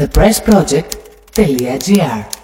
thepressproject.gr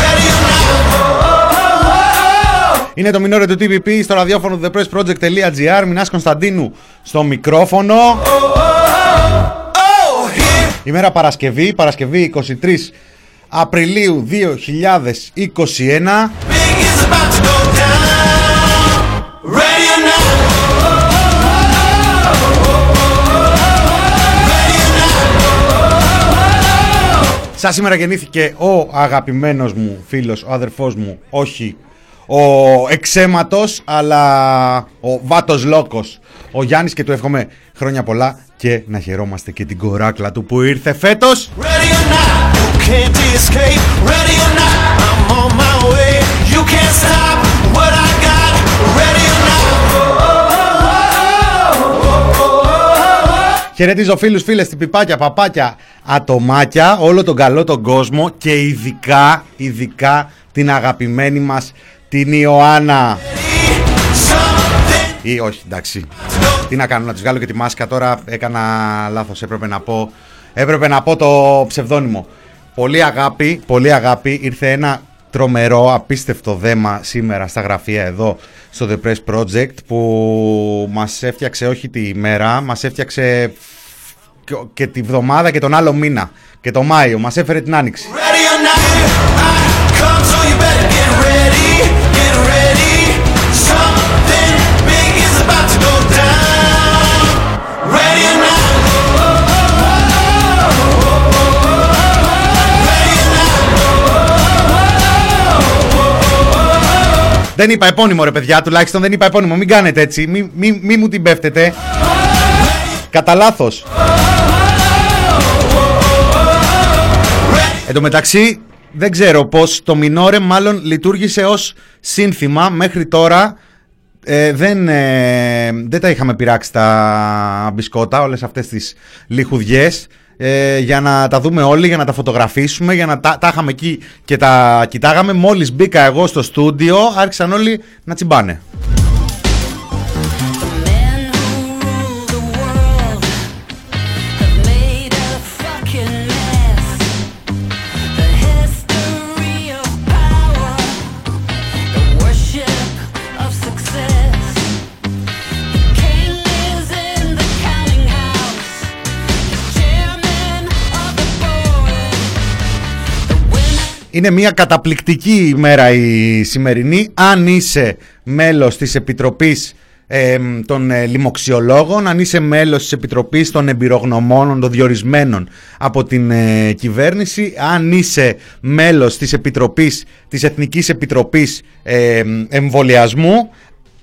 ready or not. Είναι το μινόρε του TPP στο ραδιόφωνο του thepressproject.gr Μινάς Κωνσταντίνου στο μικρόφωνο. Oh, here Ημέρα Παρασκευή, Παρασκευή 23 Απριλίου 2021 Σαν σήμερα γεννήθηκε ο αγαπημένος μου φίλος, ο αδερφός μου, όχι ο εξέματος, αλλά ο βάτος λόκος, ο Γιάννης και του εύχομαι χρόνια πολλά και να χαιρόμαστε και την κοράκλα του που ήρθε φέτος. Ready or not, you Χαιρετίζω φίλους, φίλες, τυπιπάκια, παπάκια, ατομάκια, όλο τον καλό τον κόσμο και ειδικά, ειδικά την αγαπημένη μας την Ιωάννα. Something Ή όχι, εντάξει. Τι να κάνω, να τους βγάλω και τη μάσκα τώρα. Έκανα λάθος, έπρεπε να πω, έπρεπε να πω το ψευδόνυμο. Πολύ αγάπη, πολύ αγάπη. Ήρθε ένα τρομερό, απίστευτο δέμα σήμερα στα γραφεία εδώ στο The Press Project που μας έφτιαξε όχι τη ημέρα, μας έφτιαξε και- και τη βδομάδα και τον άλλο μήνα και το Μάιο. Μας έφερε την Άνοιξη. Δεν είπα επώνυμο ρε παιδιά, τουλάχιστον δεν είπα επώνυμο. Μην κάνετε έτσι, μη, μη, μη μου την πέφτετε. Κατά λάθος. Εν τω μεταξύ, δεν ξέρω πώς το Μινόρε μάλλον λειτουργήσε ως σύνθημα μέχρι τώρα. Ε, δεν, ε, δεν τα είχαμε πειράξει τα μπισκότα, όλες αυτές τις λιχουδιές ε, για να τα δούμε όλοι, για να τα φωτογραφίσουμε, για να τα, τα είχαμε εκεί και τα κοιτάγαμε. Μόλις μπήκα εγώ στο στούντιο, άρχισαν όλοι να τσιμπάνε. Είναι μια καταπληκτική ημέρα η σημερινή. Αν είσαι μέλος της Επιτροπής ε, των ε, Λοιμοξιολόγων, αν είσαι μέλος της Επιτροπής των Εμπειρογνωμόνων, των διορισμένων από την ε, κυβέρνηση, αν είσαι μέλος της Επιτροπής, της Εθνικής Επιτροπής ε, Εμβολιασμού,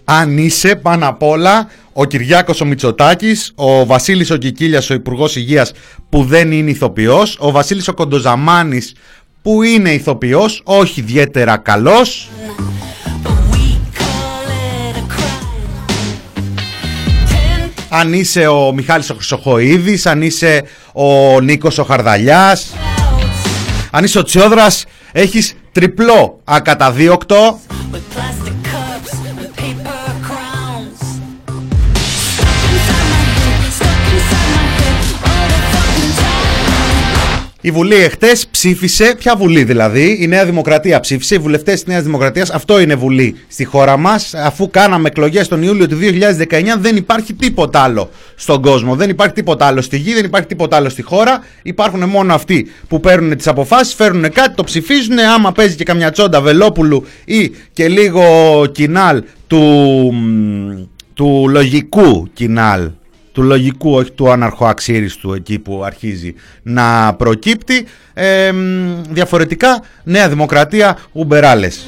αν είσαι πάνω απ' όλα ο Κυριάκος ο Μητσοτάκης, ο Βασίλης ο Κικίλιας ο Υπουργός Υγείας που δεν είναι ηθοποιός, ο Βασίλης ο Κοντοζαμάνης που είναι ηθοποιός, όχι ιδιαίτερα καλός, But we call it a crime. Ten αν είσαι ο Μιχάλης ο Χρυσοχοίδης, αν είσαι ο Νίκος ο Χαρδαλιάς, clouds αν είσαι ο Τσιόδρας, έχεις τριπλό ακαταδίωκτο Η Βουλή εχθές ψήφισε. Ποια Βουλή δηλαδή, η Νέα Δημοκρατία ψήφισε. Οι βουλευτές της Νέας Δημοκρατίας, αυτό είναι Βουλή στη χώρα μας. Αφού κάναμε εκλογές τον Ιούλιο του 2019, δεν υπάρχει τίποτα άλλο στον κόσμο. Δεν υπάρχει τίποτα άλλο στη γη, δεν υπάρχει τίποτα άλλο στη χώρα. Υπάρχουν μόνο αυτοί που παίρνουν τις αποφάσεις, φέρνουν κάτι, το ψηφίζουν. Άμα παίζει και καμιά τσόντα Βελόπουλου ή και λίγο κοινάλ του, μ, του λογικού κοινάλ του λογικού, όχι του αναρχοαξίριστου εκεί που αρχίζει να προκύπτει. Ε, μ, διαφορετικά, Νέα Δημοκρατία, Ουμπεράλες.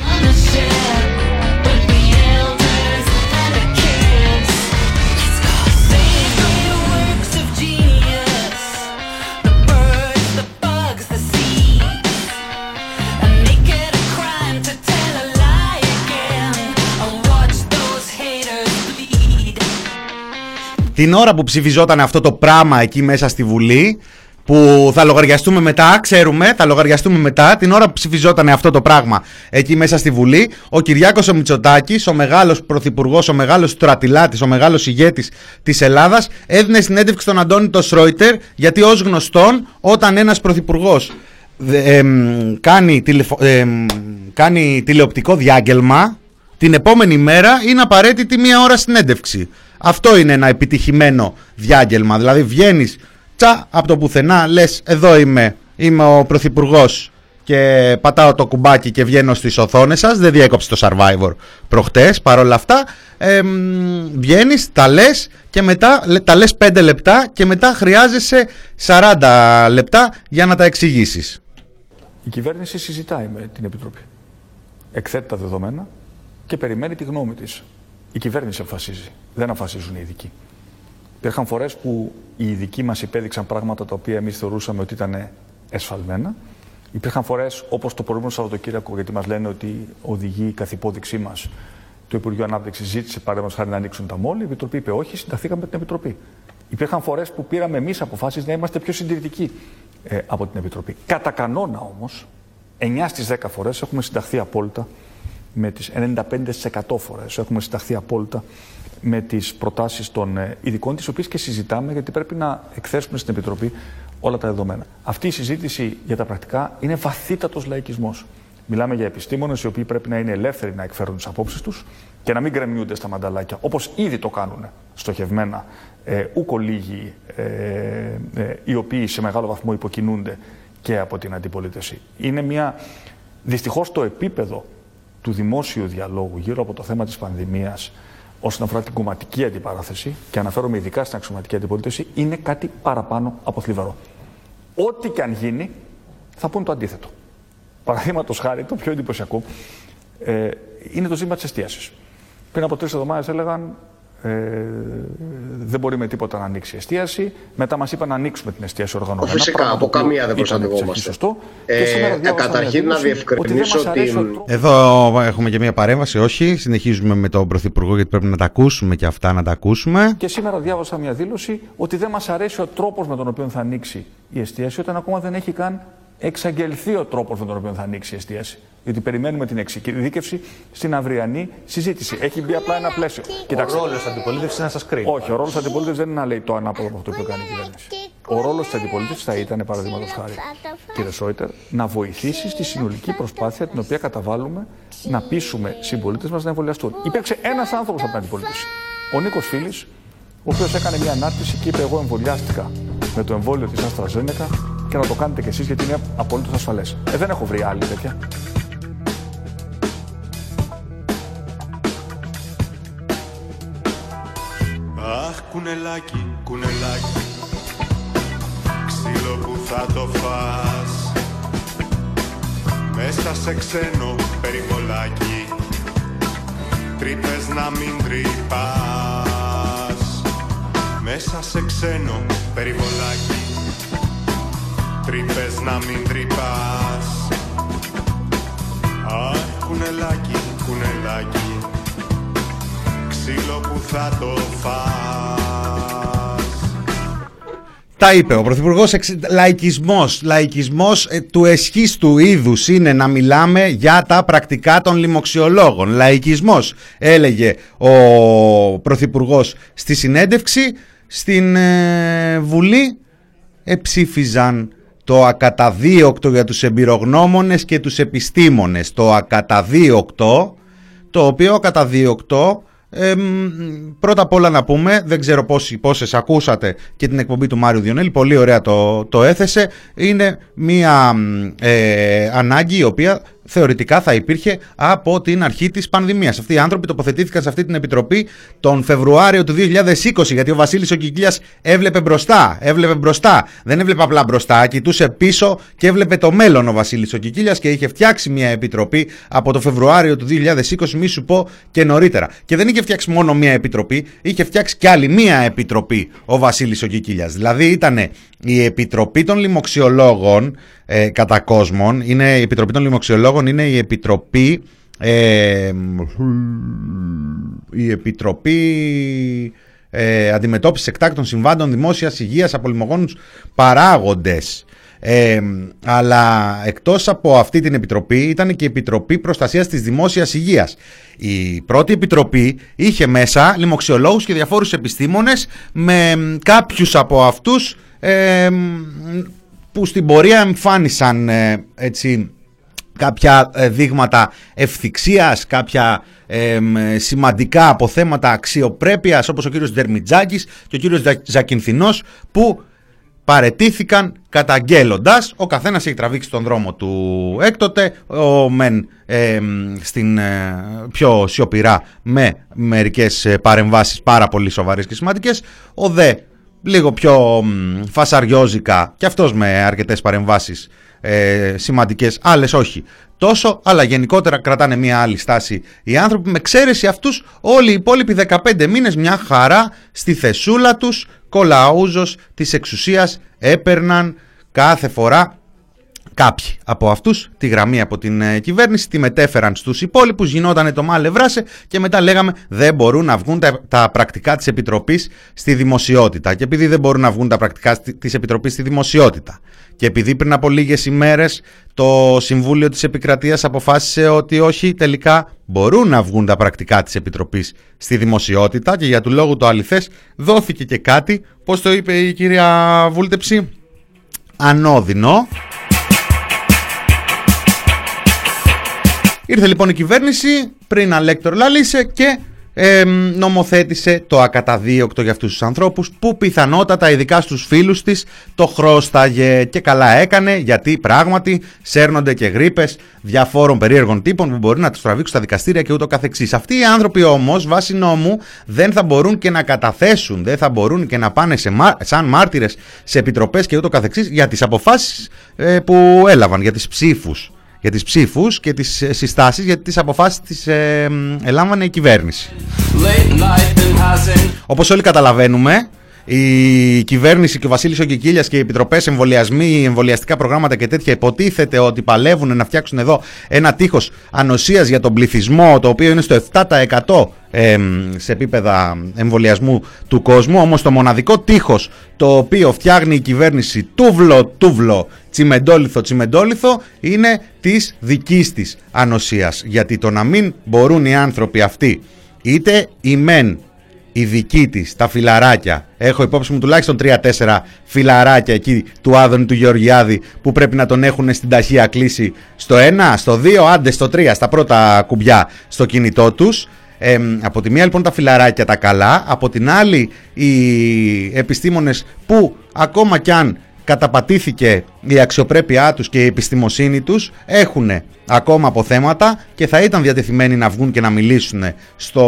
Την ώρα που ψηφιζόταν αυτό το πράγμα εκεί μέσα στη Βουλή, που θα λογαριαστούμε μετά, ξέρουμε, θα λογαριαστούμε μετά, την ώρα που ψηφιζόταν αυτό το πράγμα εκεί μέσα στη Βουλή, ο Κυριάκος ο Μητσοτάκης, ο μεγάλος πρωθυπουργός, ο μεγάλος στρατηλάτης, ο μεγάλος ηγέτης της Ελλάδας, έδινε συνέντευξη στον Αντώνη το Σρόιτερ, γιατί ως γνωστόν, όταν ένας πρωθυπουργός δε- εμ, κάνει, τηλεφο- εμ, κάνει τηλεοπτικό διάγγελμα, την επόμενη μέρα είναι απαραίτητη μία ώρα συνέντευξη. Αυτό είναι ένα επιτυχημένο διάγγελμα. Δηλαδή βγαίνεις τσα από το πουθενά, λες: Εδώ είμαι, είμαι ο πρωθυπουργός και πατάω το κουμπάκι και βγαίνω στις οθόνες σας. Δεν διέκοψε το Survivor προχτές. Παρ' όλα αυτά, ε, βγαίνεις, τα λες και μετά λε- τα λες 5 λεπτά και μετά χρειάζεσαι 40 λεπτά για να τα εξηγήσεις. Η κυβέρνηση συζητάει με την Επιτροπή. Εκθέτει τα δεδομένα και περιμένει τη γνώμη της. Η κυβέρνηση αποφασίζει. Δεν αποφασίζουν οι ειδικοί. Υπήρχαν φορές που οι ειδικοί μας υπέδειξαν πράγματα τα οποία εμείς θεωρούσαμε ότι ήταν εσφαλμένα. Υπήρχαν φορές, όπως το προηγούμενο Σαββατοκύριακο, γιατί μας λένε ότι οδηγεί η καθυπόδειξή μας το Υπουργείο Ανάπτυξης ζήτησε παραδείγματος χάρη να ανοίξουν τα μόλι. Η Επιτροπή είπε όχι, συνταχθήκαμε με την Επιτροπή. Υπήρχαν φορές που πήραμε εμείς αποφάσεις να είμαστε πιο συντηρητικοί ε, από την Επιτροπή. Κατά κανόνα όμως, 9 στις 10 φορές έχουμε συνταχθεί απόλυτα με τις 95% φορές έχουμε συνταχθεί απόλυτα με τις προτάσεις των ε, ειδικών, τις οποίες και συζητάμε, γιατί πρέπει να εκθέσουμε στην Επιτροπή όλα τα δεδομένα. Αυτή η συζήτηση για τα πρακτικά είναι βαθύτατος λαϊκισμός. Μιλάμε για επιστήμονες οι οποίοι πρέπει να είναι ελεύθεροι να εκφέρουν τις απόψεις τους και να μην γκρεμιούνται στα μανταλάκια, όπως ήδη το κάνουν στοχευμένα ε, ούκο λίγοι ε, ε, οι οποίοι σε μεγάλο βαθμό υποκινούνται και από την αντιπολίτευση. Είναι μια, δυστυχώς το επίπεδο του δημόσιου διαλόγου γύρω από το θέμα της πανδημίας όσον αφορά την κομματική αντιπαράθεση και αναφέρομαι ειδικά στην αξιωματική αντιπολίτευση είναι κάτι παραπάνω από θλιβερό. Ό,τι και αν γίνει θα πούν το αντίθετο. Παραδείγματος χάρη, το πιο εντυπωσιακό ε, είναι το ζήτημα της εστίασης. Πριν από τρεις εβδομάδες έλεγαν ε, δεν μπορεί με τίποτα να ανοίξει η εστίαση. Μετά μας είπαν να ανοίξουμε την εστίαση οργανωμένα. Φυσικά, πράγμα από το οποίο καμία δεν ήταν προσανατολόμαστε. εξ αρχής Σωστό. Ε, Και σήμερα διάβασα μια καταρχήν να δήλωση ότι δεν διευκρινίσω μας αρέσει ο ότι- τρόπος- Εδώ έχουμε και μια παρέμβαση, όχι. Συνεχίζουμε με τον Πρωθυπουργό γιατί πρέπει να τα ακούσουμε και αυτά να τα ακούσουμε. Και σήμερα διάβασα μια δήλωση ότι δεν μας αρέσει ο τρόπος με τον οποίο θα ανοίξει η εστίαση, όταν ακόμα δεν έχει καν εξαγγελθεί ο τρόπος με τον οποίο θα ανοίξει η εστίαση. Γιατί περιμένουμε την εξειδίκευση στην αυριανή συζήτηση. Έχει μπει απλά ένα πλαίσιο. Κοιτάξτε. Ο ρόλος της αντιπολίτευσης είναι να σας κρίνει. Όχι, ο ρόλος της αντιπολίτευσης δεν είναι να λέει το ανάποδο από αυτό που κάνει η κυβέρνηση. Ο ρόλος της αντιπολίτευσης θα ήταν, παραδείγματος χάρη, κύριε Σόιτερ, να βοηθήσει στη συνολική προσπάθεια την οποία καταβάλουμε να πείσουμε συμπολίτες μας να εμβολιαστούν. Υπήρξε ένας άνθρωπος από την αντιπολίτευση. Ο Νίκος Φίλης, ο οποίος έκανε μια ανάρτηση και είπε: Εγώ εμβολιάστηκα με το εμβόλιο της AstraZeneca και να το κάνετε κι εσείς γιατί είναι απολύτω ασφαλές. Ε, δεν έχω βρει άλλη τέτοια. Αχ, κουνελάκι, κουνελάκι Ξύλο που θα το φας Μέσα σε ξένο περιβολάκι Τρύπες να μην τρυπάς Μέσα σε ξένο περιβολάκι Τρύπες να μην τρυπάς Αχ, κουνελάκι, κουνελάκι Ξύλο που θα το φας Τα είπε ο Πρωθυπουργός. Λαϊκισμός. Λαϊκισμός του εσχή του είδους είναι να μιλάμε για τα πρακτικά των λοιμοξιολόγων. Λαϊκισμός, έλεγε ο Πρωθυπουργός στη συνέντευξη. Στην ε, Βουλή εψήφιζαν το ακαταδίωκτο για τους εμπειρογνώμονες και τους επιστήμονες. Το ακαταδίωκτο, το οποίο ακαταδίωκτο Εμ, πρώτα απ' όλα να πούμε, δεν ξέρω πόσοι, πόσες ακούσατε και την εκπομπή του Μάριου Διονέλη, πολύ ωραία το, το έθεσε, είναι μια ε, ανάγκη η οποία θεωρητικά θα υπήρχε από την αρχή της πανδημίας. Αυτοί οι άνθρωποι τοποθετήθηκαν σε αυτή την επιτροπή τον Φεβρουάριο του 2020 γιατί ο Βασίλης ο Κικίλιας έβλεπε μπροστά, έβλεπε μπροστά, δεν έβλεπε απλά μπροστά, κοιτούσε πίσω και έβλεπε το μέλλον ο Βασίλης ο Κικίλιας και είχε φτιάξει μια επιτροπή από το Φεβρουάριο του 2020, μη σου πω και νωρίτερα. Και δεν είχε φτιάξει μόνο μια επιτροπή, είχε φτιάξει κι άλλη μια επιτροπή ο Βασίλης ο Κικίλιας. Δηλαδή ήταν η Επιτροπή των Λοιμοξιολόγων ε, κατά κόσμον, είναι, η Επιτροπή των Λοιμοξιολόγων είναι η Επιτροπή ε, η Επιτροπή ε, αντιμετώπισης εκτάκτων συμβάντων δημόσιας υγείας από λιμογόνου παράγοντες. Ε, αλλά εκτός από αυτή την επιτροπή ήταν και η Επιτροπή Προστασίας της Δημόσιας Υγείας. Η πρώτη επιτροπή είχε μέσα λοιμοξιολόγους και διαφόρους επιστήμονες με μ, κάποιους από αυτούς ε, μ, που στην πορεία εμφάνισαν ε, έτσι κάποια ε, δείγματα ευθυξίας, κάποια ε, μ, σημαντικά αποθέματα αξιοπρέπειας όπως ο κύριος Δερμιτζάκης και ο κύριος Ζα- Ζακυνθινός που παρετήθηκαν καταγγέλλοντας ο καθένας έχει τραβήξει τον δρόμο του έκτοτε ο μεν ε, μ, στην ε, πιο σιωπηρά με μερικές ε, παρεμβάσεις πάρα πολύ σοβαρές και σημαντικές ο δε λίγο πιο μ, φασαριόζικα και αυτός με αρκετές παρεμβάσεις ε, σημαντικές, άλλες όχι τόσο, αλλά γενικότερα κρατάνε μια άλλη στάση οι άνθρωποι. Με εξαίρεση αυτούς, όλοι οι υπόλοιποι 15 μήνες μια χαρά στη θεσούλα τους, κολαούζος της εξουσίας έπαιρναν κάθε φορά Κάποιοι από αυτούς τη γραμμή από την ε, κυβέρνηση τη μετέφεραν στους υπόλοιπους, γινόταν το μάλε βράσε και μετά λέγαμε δεν μπορούν να βγουν τα, τα πρακτικά της Επιτροπής στη δημοσιότητα. Και επειδή δεν μπορούν να βγουν τα πρακτικά στη- της Επιτροπής στη δημοσιότητα. Και επειδή πριν από λίγες ημέρες το Συμβούλιο της Επικρατείας αποφάσισε ότι όχι τελικά μπορούν να βγουν τα πρακτικά της Επιτροπής στη δημοσιότητα και για του λόγου το αληθές δόθηκε και κάτι, πώς το είπε η κυρία Βούλτεψη, ανώδυνο Ήρθε λοιπόν η κυβέρνηση πριν αλέκτορ λαλήσε και ε, νομοθέτησε το ακαταδίωκτο για αυτούς τους ανθρώπους που πιθανότατα ειδικά στους φίλους της το χρώσταγε και καλά έκανε γιατί πράγματι σέρνονται και γρήπες διαφόρων περίεργων τύπων που μπορεί να τους τραβήξουν στα δικαστήρια και ούτω καθεξής. Αυτοί οι άνθρωποι όμως βάσει νόμου δεν θα μπορούν και να καταθέσουν, δεν θα μπορούν και να πάνε σε, μα- σαν μάρτυρες σε επιτροπές και ούτω καθεξής για τις αποφάσεις ε, που έλαβαν, για τις ψήφους για τις ψήφους και τις ε, συστάσεις γιατί τις αποφάσεις τις ε, μ, ελάμβανε η κυβέρνηση. Late night and passing. Όπως όλοι καταλαβαίνουμε, η κυβέρνηση και ο Βασίλης ο Κικίλιας και οι επιτροπές εμβολιασμοί, εμβολιαστικά προγράμματα και τέτοια υποτίθεται ότι παλεύουν να φτιάξουν εδώ ένα τείχος ανοσίας για τον πληθυσμό το οποίο είναι στο 7% εμ, σε επίπεδα εμβολιασμού του κόσμου. Όμως το μοναδικό τείχος το οποίο φτιάχνει η κυβέρνηση τούβλο τούβλο τσιμεντόλιθο τσιμεντόλιθο είναι της δικής της ανοσίας. Γιατί το να μην μπορούν οι άνθρωποι αυτοί είτε οι μεν η δική της, τα φιλαράκια. Έχω υπόψη μου τουλάχιστον 3-4 φιλαράκια εκεί του Άδωνη του Γεωργιάδη που πρέπει να τον έχουν στην ταχεία κλίση στο 1, στο 2, άντε στο 3, στα πρώτα κουμπιά στο κινητό τους. Ε, από τη μία λοιπόν τα φιλαράκια τα καλά, από την άλλη οι επιστήμονες που ακόμα κι αν καταπατήθηκε η αξιοπρέπειά τους και η επιστημοσύνη τους έχουν ακόμα αποθέματα και θα ήταν διατεθειμένοι να βγουν και να μιλήσουν στο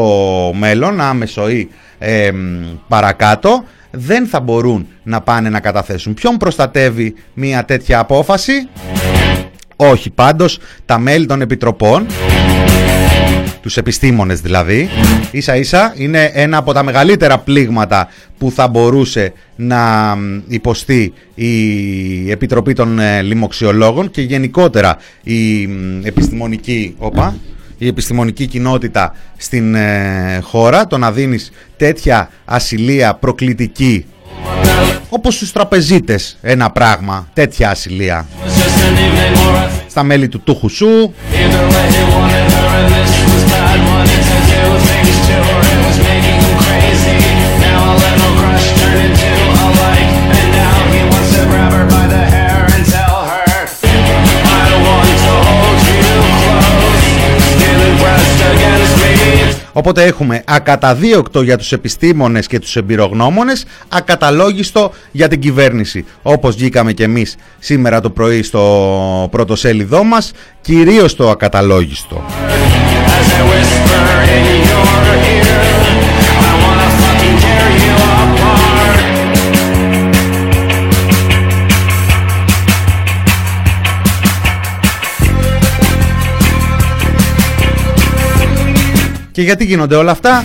μέλλον άμεσο ή ε, μ, παρακάτω δεν θα μπορούν να πάνε να καταθέσουν. Ποιον προστατεύει μια τέτοια απόφαση; Όχι πάντως τα μέλη των επιτροπών τους επιστήμονες δηλαδή, ίσα ίσα είναι ένα από τα μεγαλύτερα πλήγματα που θα μπορούσε να μ, υποστεί η Επιτροπή των ε, Λοιμοξιολόγων και γενικότερα η μ, επιστημονική, όπα, η επιστημονική κοινότητα στην ε, χώρα, το να δίνεις τέτοια ασυλία προκλητική όπως στους τραπεζίτες ένα πράγμα, τέτοια ασυλία. It's just an evening or a Στα μέλη του τούχου σου, Οπότε έχουμε ακαταδίωκτο για τους επιστήμονες και τους εμπειρογνώμονες, ακαταλόγιστο για την κυβέρνηση. Όπως βγήκαμε και εμείς σήμερα το πρωί στο πρωτοσέλιδό μας, κυρίως το ακαταλόγιστο. Και γιατί γίνονται όλα αυτά;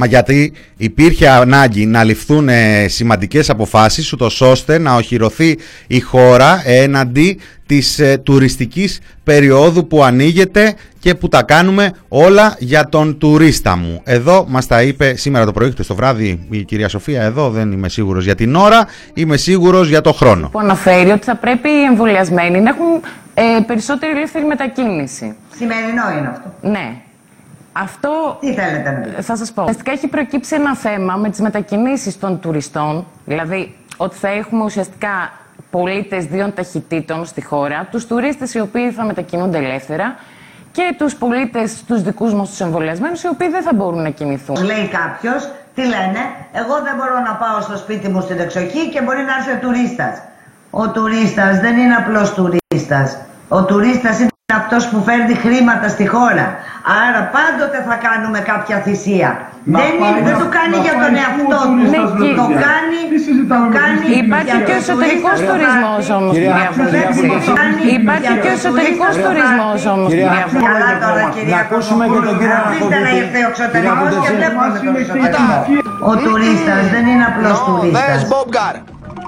Μα γιατί υπήρχε ανάγκη να ληφθούν ε, σημαντικές αποφάσεις ούτως ώστε να οχυρωθεί η χώρα έναντι της ε, τουριστικής περίοδου που ανοίγεται και που τα κάνουμε όλα για τον τουρίστα μου. Εδώ μας τα είπε σήμερα το πρωί, χτες το βράδυ η κυρία Σοφία εδώ, δεν είμαι σίγουρος για την ώρα, είμαι σίγουρος για το χρόνο. που αναφέρει ότι θα πρέπει οι εμβολιασμένοι να έχουν ε, περισσότερη ελεύθερη μετακίνηση. Σημερινό είναι αυτό. Ναι. Αυτό Τι θέλετε να πείτε; θα σας πω. Ουσιαστικά έχει προκύψει ένα θέμα με τις μετακινήσεις των τουριστών, δηλαδή ότι θα έχουμε ουσιαστικά πολίτες δύο ταχυτήτων στη χώρα, τους τουρίστες οι οποίοι θα μετακινούνται ελεύθερα και τους πολίτες, τους δικούς μας τους εμβολιασμένους, οι οποίοι δεν θα μπορούν να κινηθούν. Λέει κάποιος, τι λένε, εγώ δεν μπορώ να πάω στο σπίτι μου στην εξοχή και μπορεί να έρθει ο τουρίστας. Ο τουρίστας δεν είναι απλός τουρίστας. Ο τουρίστας είναι είναι αυτός που φέρνει χρήματα στη χώρα. Άρα πάντοτε θα κάνουμε κάποια θυσία. Μα δεν, δεν το κάνει για τον εαυτό του. Ναι, το κάνει, το κάνει Υπάρχει και ο εσωτερικός τουρισμός όμως. Υπάρχει και ο εσωτερικός τουρισμός όμως. και τώρα, κυρία Κωνσταντινίδη. Αφήστε να ήρθε ο εξωτερικό και βλέπουμε τον Ο τουρίστας δεν είναι απλός τουρίστας. το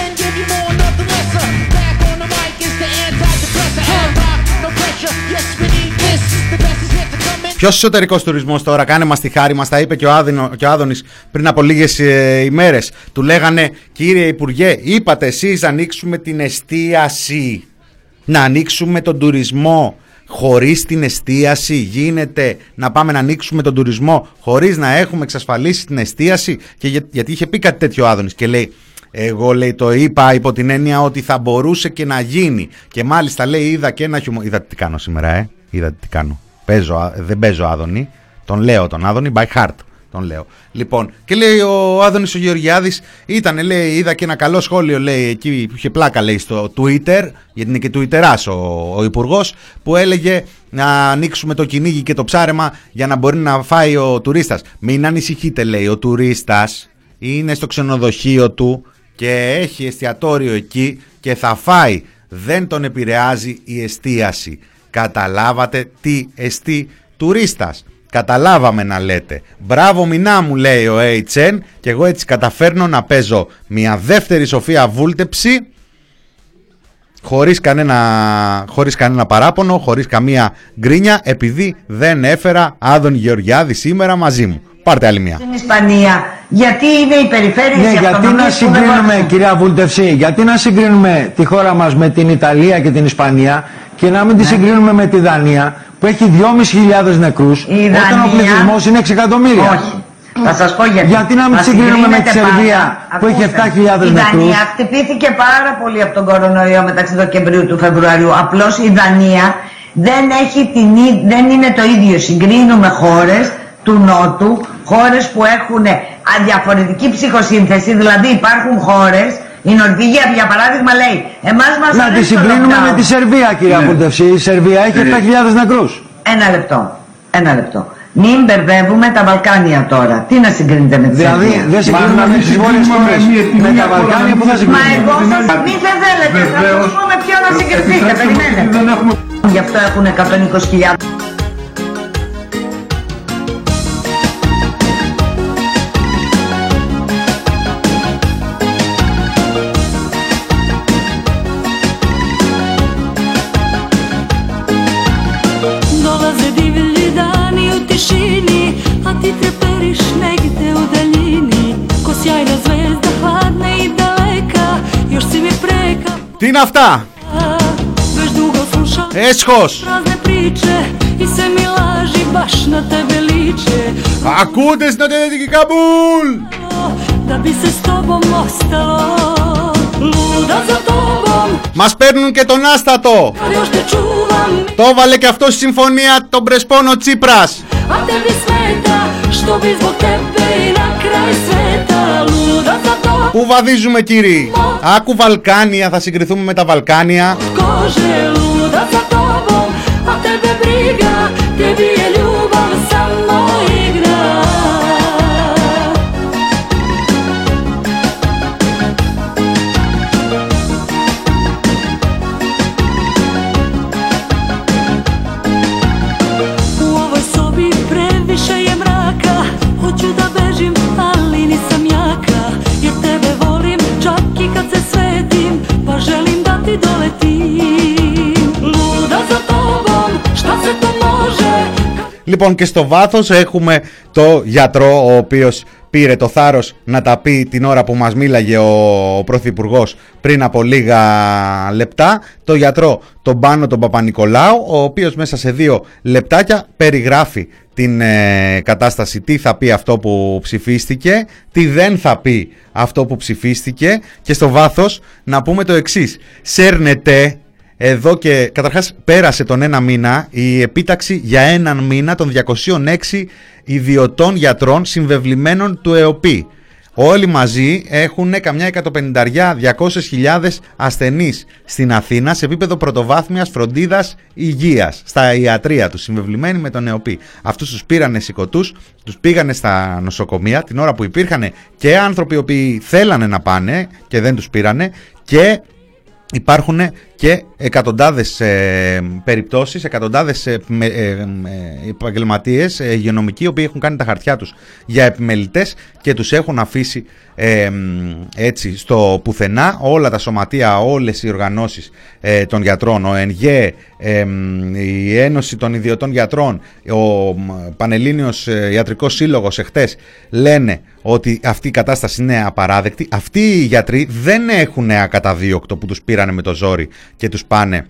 nothing lesser. Back on the mic is the antidepressant. Hard rock, no pressure. Yes, we need this. The best is yet to come in. Ποιος εσωτερικός τουρισμός τώρα, κάνε μας τη χάρη μας, τα είπε και ο, Άδυνο, και ο Άδωνης πριν από λίγες ε, ημέρες. Του λέγανε, κύριε Υπουργέ, είπατε εσείς να ανοίξουμε την εστίαση. Να ανοίξουμε τον τουρισμό. Χωρίς την εστίαση γίνεται να πάμε να ανοίξουμε τον τουρισμό χωρίς να έχουμε εξασφαλίσει την εστίαση. Και για- γιατί είχε πει κάτι τέτοιο ο Άδωνης και λέει, εγώ λέει το είπα υπό την έννοια ότι θα μπορούσε και να γίνει. Και μάλιστα λέει είδα και ένα χιουμο... Είδατε τι κάνω σήμερα, ε; Είδατε τι κάνω. Παίζω, α- δεν παίζω Άδωνη. Τον λέω τον Άδωνη by heart. Τον λέω. Λοιπόν, και λέει ο Άδωνης ο Γεωργιάδης ήταν, λέει, είδα και ένα καλό σχόλιο, λέει, εκεί που είχε πλάκα, λέει, στο Twitter, γιατί είναι και Twitterάς ο, ο Υπουργός, που έλεγε να ανοίξουμε το κυνήγι και το ψάρεμα για να μπορεί να φάει ο τουρίστας. Μην ανησυχείτε, λέει, ο τουρίστας είναι στο ξενοδοχείο του και έχει εστιατόριο εκεί και θα φάει. Δεν τον επηρεάζει η εστίαση. Καταλάβατε τι εστί τουρίστας. Καταλάβαμε να λέτε. Μπράβο μηνά μου λέει ο HN και εγώ έτσι καταφέρνω να παίζω μια δεύτερη σοφία βούλτεψη χωρίς κανένα, χωρίς κανένα παράπονο, χωρίς καμία γκρίνια επειδή δεν έφερα Άδων Γεωργιάδη σήμερα μαζί μου. Πάρτε άλλη μια. Στην Ισπανία, γιατί είναι οι περιφέρειες Ναι, οι γιατί να αυτονομίες που δεν συγκρίνουμε, μπορούν. κυρία Βούλτευση, γιατί να συγκρίνουμε τη χώρα μας με την Ιταλία και την Ισπανία και να μην τη συγκρίνουμε με τη Δανία που έχει 2.500 νεκρούς Ναι. Η όταν ο Δανία- πληθυσμός είναι 6 εκατομμύρια. Όχι. Θα σας πω γιατί. Γιατί να μην Μας συγκρίνουμε με τη συγκρίνετε Σερβία πάντα. που έχει Ακούστε, 7.000 Η νεκρούς. Δανία χτυπήθηκε πάρα πολύ από τον κορονοϊό μεταξύ Δεκεμβρίου του Φεβρουαρίου. Απλώς η Δανία δεν, έχει την, ί- δεν είναι το ίδιο. Συγκρίνουμε χώρες του Νότου, χώρες που έχουν αδιαφορετική ψυχοσύνθεση, δηλαδή υπάρχουν χώρες, η Νορβηγία για παράδειγμα λέει, εμάς μας Να τη αρέσει το συγκρίνουμε lockdown». με τη Σερβία, κυρία Βούλτευση. Η Σερβία έχει 7.000 νεκρούς. Ένα λεπτό, ένα λεπτό. Μην μπερδεύουμε τα Βαλκάνια τώρα. Τι να συγκρίνετε με τη Δηλαδή Σερβία; δεν συγκρίνουμε με τις βόρειες χώρες με τα Βαλκάνια που θα Μα συγκρίνουμε. εγώ σας μην δεν θέλετε, θα σας πούμε ποιο να συγκριθείτε, περιμένετε. Γι' αυτό έχουν 120.000. Τι είναι αυτά; Έσχος. Ακούτε στην Ατενετική Καμπούλ Μας παίρνουν και τον άστατο. Το βάλε και αυτός στη συμφωνία Τον Πρεσπόνο Τσίπρας. Πού βαδίζουμε κύριοι; Άκου Βαλκάνια θα συγκριθούμε με τα Βαλκάνια. Κόζε λούδα τόπο Λοιπόν και στο βάθος έχουμε το γιατρό ο οποίος πήρε το θάρρος να τα πει την ώρα που μας μίλαγε ο, ο Πρωθυπουργός πριν από λίγα λεπτά. Το γιατρό τον Πάνο τον Παπα-Νικολάου, ο οποίος μέσα σε δύο λεπτάκια περιγράφει την ε, κατάσταση, τι θα πει αυτό που ψηφίστηκε, τι δεν θα πει αυτό που ψηφίστηκε και στο βάθος να πούμε το εξής. Σέρνεται εδώ και καταρχάς πέρασε τον ένα μήνα η επίταξη για έναν μήνα των 206 ιδιωτών γιατρών συμβεβλημένων του ΕΟΠΗ. Όλοι μαζί έχουν καμιά 150 200.000 ασθενείς στην Αθήνα σε επίπεδο πρωτοβάθμιας φροντίδας υγείας, στα ιατρία τους, συμβεβλημένοι με τον ΕΟΠΗ. Αυτούς τους πήρανε σηκωτούς, τους πήγανε στα νοσοκομεία την ώρα που υπήρχαν και άνθρωποι οι οποίοι θέλανε να πάνε και δεν τους πήρανε και Υπάρχουν και εκατοντάδες ε, περιπτώσεις, εκατοντάδες ε, με, ε, ε, επαγγελματίες ε, υγειονομικοί οι οποίοι έχουν κάνει τα χαρτιά τους για επιμελητές και τους έχουν αφήσει ε, μ, έτσι στο πουθενά όλα τα σωματεία, όλες οι οργανώσεις ε, των γιατρών, ο ΕΝΓΕ, ε, μ, η Ένωση των Ιδιωτών Γιατρών, ο μ, Πανελλήνιος ε, Ιατρικός Σύλλογος εχθές λένε ότι αυτή η κατάσταση είναι απαράδεκτη. Αυτοί οι γιατροί δεν έχουν ακαταδίωκτο που τους πήρανε με το ζόρι και τους πάνε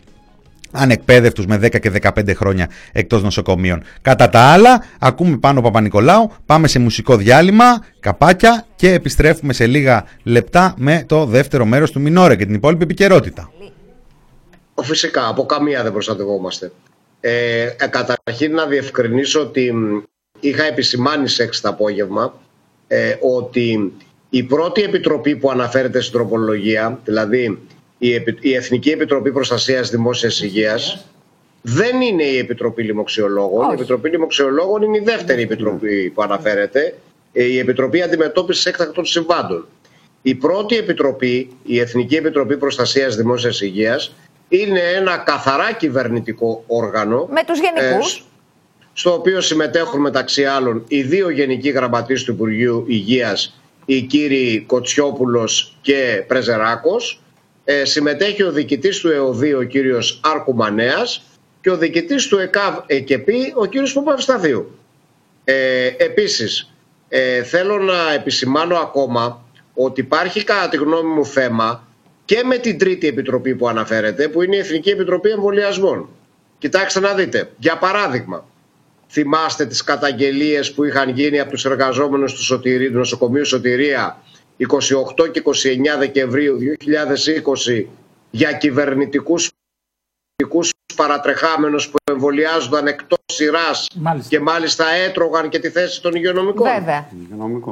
ανεκπαίδευτους με 10 και 15 χρόνια εκτός νοσοκομείων. Κατά τα άλλα, ακούμε πάνω Παπα-Νικολάου, πάμε σε μουσικό διάλειμμα, καπάκια και επιστρέφουμε σε λίγα λεπτά με το δεύτερο μέρος του Μινόρε και την υπόλοιπη επικαιρότητα. Φυσικά, από καμία δεν προστατευόμαστε. Ε, ε, καταρχήν να διευκρινίσω ότι μ, είχα επισημάνει σε 6 το απόγευμα ε, ότι η πρώτη επιτροπή που αναφέρεται στην τροπολογία, δηλαδή η, Επι- η Εθνική Επιτροπή Προστασίας Δημόσιας Υγείας, δεν είναι η Επιτροπή Λοιμοξιολόγων. Η Επιτροπή Λοιμοξιολόγων είναι η δεύτερη επιτροπή που αναφέρεται, ε, η Επιτροπή Αντιμετώπισης Έκτακτων Συμβάντων. Η πρώτη επιτροπή, η Εθνική Επιτροπή Προστασίας Δημόσιας Υγείας, είναι ένα καθαρά κυβερνητικό όργανο. Με τους γενικούς. ε, στο οποίο συμμετέχουν μεταξύ άλλων οι δύο γενικοί γραμματείς του Υπουργείου Υγείας, οι κύριοι Κοτσιόπουλος και Πρεζεράκος. Ε, συμμετέχει ο διοικητής του ΕΟΔΗ, ο κύριος Άρκου Μανέας και ο διοικητής του ΕΚΑΒ ΕΚΕΠΗ, ο κύριος Παπαυσταθίου. Ε, επίσης, ε, θέλω να επισημάνω ακόμα ότι υπάρχει κατά τη γνώμη μου θέμα και με την τρίτη επιτροπή που αναφέρεται, που είναι η Εθνική Επιτροπή Εμβολιασμών. Κοιτάξτε να δείτε, για παράδειγμα, θυμάστε τις καταγγελίες που είχαν γίνει από τους εργαζόμενους του, Σωτηρί, του νοσοκομείου Σωτηρία 28 και 29 Δεκεμβρίου 2020 για κυβερνητικούς κυβερνητικούς παρατρεχάμενους που εμβολιάζονταν εκτός σειράς και μάλιστα έτρωγαν και τη θέση των υγειονομικών. Βέβαια.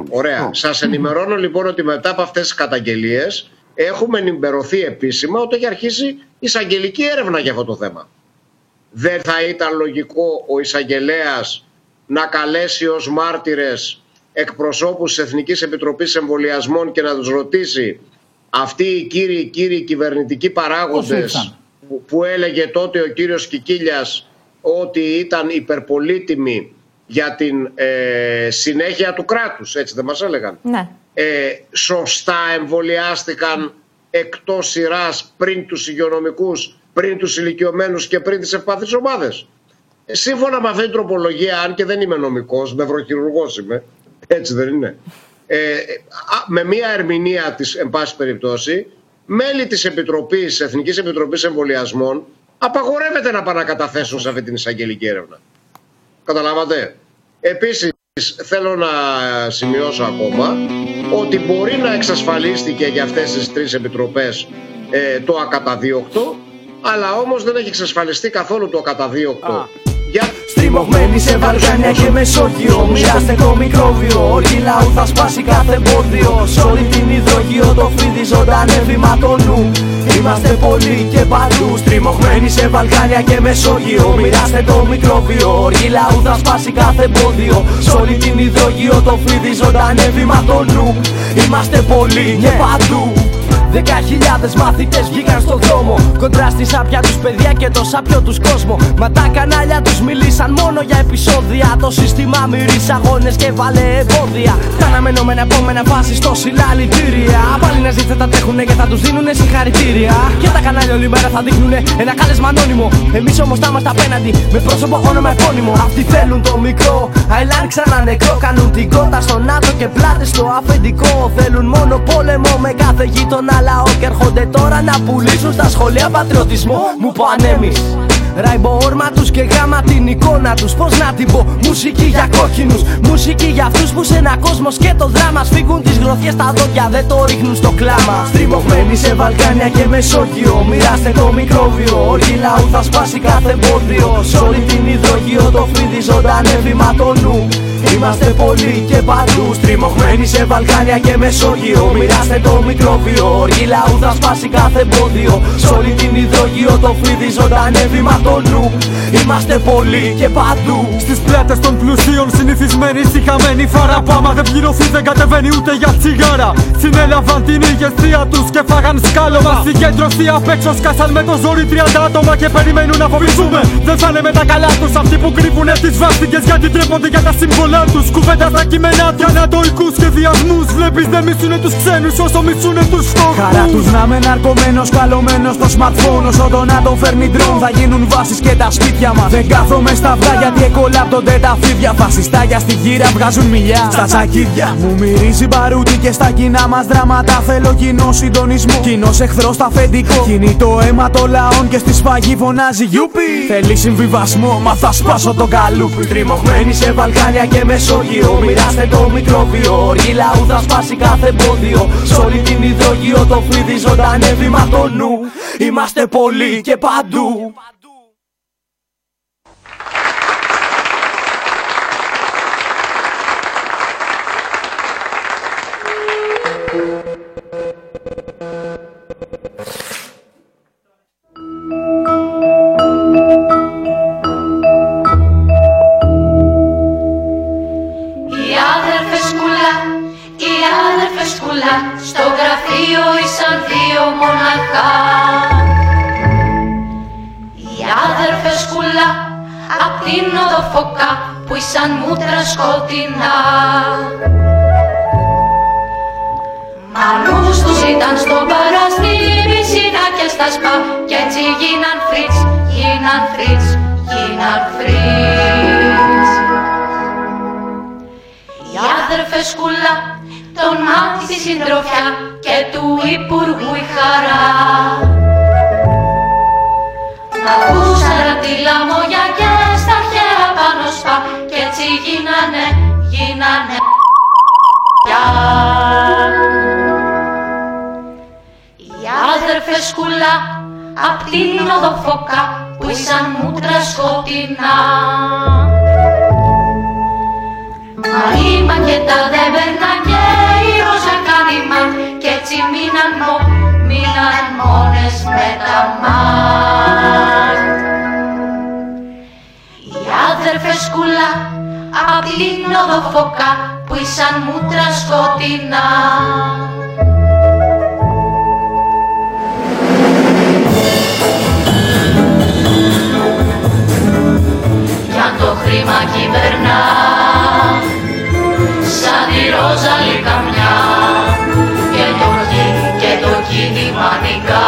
Ωραία. Σας ενημερώνω λοιπόν ότι μετά από αυτές τις καταγγελίες έχουμε ενημερωθεί επίσημα ότι έχει αρχίσει εισαγγελική έρευνα για αυτό το θέμα. Δεν θα ήταν λογικό ο εισαγγελέας να καλέσει ως μάρτυρες εκπροσώπους της Εθνικής Επιτροπής Εμβολιασμών και να τους ρωτήσει αυτοί οι κύριοι, κύριοι κυβερνητικοί παράγοντες ήρθαν; που, που έλεγε τότε ο κύριος Κικίλιας ότι ήταν υπερπολίτιμοι για την ε, συνέχεια του κράτους, έτσι δεν μας έλεγαν; Ναι. Ε, σωστά εμβολιάστηκαν εκτός σειράς πριν τους υγειονομικούς, πριν τους ηλικιωμένους και πριν τις ευπάθεις ομάδες. Ε, σύμφωνα με αυτή την τροπολογία, αν και δεν είμαι νομικός, νευροχειρουργός είμαι, έτσι δεν είναι. Ε, α, με μία ερμηνεία της, εν πάση περιπτώσει, μέλη της Επιτροπής, Εθνικής Επιτροπής Εμβολιασμών απαγορεύεται να πάνε να καταθέσουν σε αυτή την εισαγγελική έρευνα. Καταλάβατε; Επίσης θέλω να σημειώσω ακόμα ότι μπορεί να εξασφαλίστηκε για αυτές τις τρεις επιτροπές ε, το ακαταδίωκτο αλλά όμως δεν έχει εξασφαλιστεί καθόλου το ακαταδίωκτο για Τριμωγμένοι σε Βαλκάνια και Μεσόγειο Μοιράστε το μικρόβιο Όργη λαού θα σπάσει κάθε εμπόδιο Σ' όλη την υδρογείο το φίδι ζωντανεύει μα το νου. Είμαστε πολλοί και παντού. Στριμωγμένοι σε Βαλκάνια και Μεσόγειο Μοιράστε το μικρόβιο Όργη λαού θα σπάσει κάθε εμπόδιο Σ' όλη την υδρογείο το φίδι ζωντανεύει μα το νου. Είμαστε πολλοί και παντού Δέκα χιλιάδες μαθητές βγήκαν στον δρόμο. Κοντρά στη σάπια τους παιδιά και το σάπιο τους κόσμο. Μα τα κανάλια τους μιλήσαν μόνο για επεισόδια. Το σύστημα μυρίζει αγώνες και βάλε εμπόδια. Τα αναμενόμενα επόμενα βάση στο συλλαλητήρια. Πάλι να ζείτε τα τρέχουνε και θα τους δίνουνε συγχαρητήρια. Και τα κανάλια όλη μέρα θα δείχνουνε ένα κάλεσμα ανώνυμο. Εμείς όμως θα είμαστε απέναντι με πρόσωπο όνομα επώνυμο. Αυτοί θέλουν το μικρό αελάν ξανά νεκρό. Κάνουν την κότα στο ΝΑΤΟ και πλάτες στο αφεντικό. Θέλουν μόνο πόλεμο με κάθε γείτονα λαό Και έρχονται τώρα να πουλήσουν στα σχολεία πατριωτισμό. Μου πω ανέμεις Ράιμπο όρμα τους και γάμα την εικόνα τους. Πώς να την πω, μουσική για κόκκινους. Μουσική για αυτούς που σε ένα κόσμος σκέτο δράμα. Σφίγγουν τις γροθιές στα δόντια, δεν το ρίχνουν στο κλάμα. Στριμωγμένοι σε Βαλκάνια και Μεσόγειο. Μοιράστε το μικρόβιο, όργη λαού θα σπάσει κάθε εμπόδιο. Σ' όλη την υδρογείο το φίδι ζωντανεύει μα το νου Είμαστε πολλοί και παντού Στριμωγμένοι σε Βαλκάνια και Μεσόγειο. Μοιράστε το μικρόβιο Όργη λαού θα σπάσει κάθε εμπόδιο Σ' όλη την υδρογείο το φίδι ζωντανεύει μα το νου. Είμαστε πολλοί και παντού. Στις πλάτες των πλουσίων συνηθισμένοι συχαμένοι Φαραπάμα δεν πληρωθεί δεν κατεβαίνει ούτε για τσιγάρα. Συνέλαβαν την ηγεσία τους και φάγαν σκάλωμα. Συγκέντρωση απ' έξω σκάσαν με το ζόρι 30 άτομα Και περιμένουν να φοβηθούμε. Δεν θα είναι με τα καλά τους αυτοί που κρύβουνε τις βάστηκε Γιατί τρέπονται για τα σύμβολά τους. Κουβέντα στα κείμενα του ανατοικού σχεδιασμού Βλέπεις δεν μισούνε τους ξένους όσο μισούνε τους φτωχούς. Χαρά τους να με ναρκωμένος καλωμένος στο smartphone. Όσο το να τον φέρνει ντρόν θα γίνουν βάσεις και τα σπίτια μας. Δεν κάθομαι στα αυγά γιατί εκολάπτονται τα φίδια. Φασιστάγια στη γύρα βγάζουν μιλιά. Στα τσακίδια Μου μυρίζει μπαρούτι και στα κοινά μας δράματα Θέλω κοινό συντονισμό. Κοινός εχθρός στα αφεντικό. Κινητό αίμα των λαών και στη σφαγή φωνάζει γιούπι Θέλει συμβιβασμό μα θα σπάσω το καλούπι. Τριμωγμένοι σε Βαλκάνια και Μεσόγειο. Μοιράστε το μικρόβιο. Όργη λαού θα σπάσει κάθε εμπόδιο Σ' όλη την υδρογείο το φίδι ζωντανεύει μα το νου. Είμαστε πολλοί και παντού την οδοφοκά Που ήσαν μούτρα σκοτεινά Μανούς τους ήταν στο παραστήρι Σίνα και στα σπα. Κι έτσι γίναν φρίτς, γίναν φρίτς, γίναν φρίτς. Η άδερφες σκούλα, τον μάτι στη συντροφιά και του υπουργού η χαρά. Ακούσαν τη λαμόγια έτσι γίνανε, γίνανε πια. Οι άδερφες σκούλα απ' την οδοφόκα που ήσαν μούτρα σκοτεινά. Μα η μακέτα δεν περνά και η ρόζα κάνει μα κι έτσι μείναν μο, μείναν μόνες με τα μάτ. Οι άδερφες σκούλα απ' την οδοφόκα που ήσαν μούτρα σκοτεινά. Κι αν το χρήμα κυβερνά σαν τη ρόζα λικαμιά και το κι και το κίνημα νικά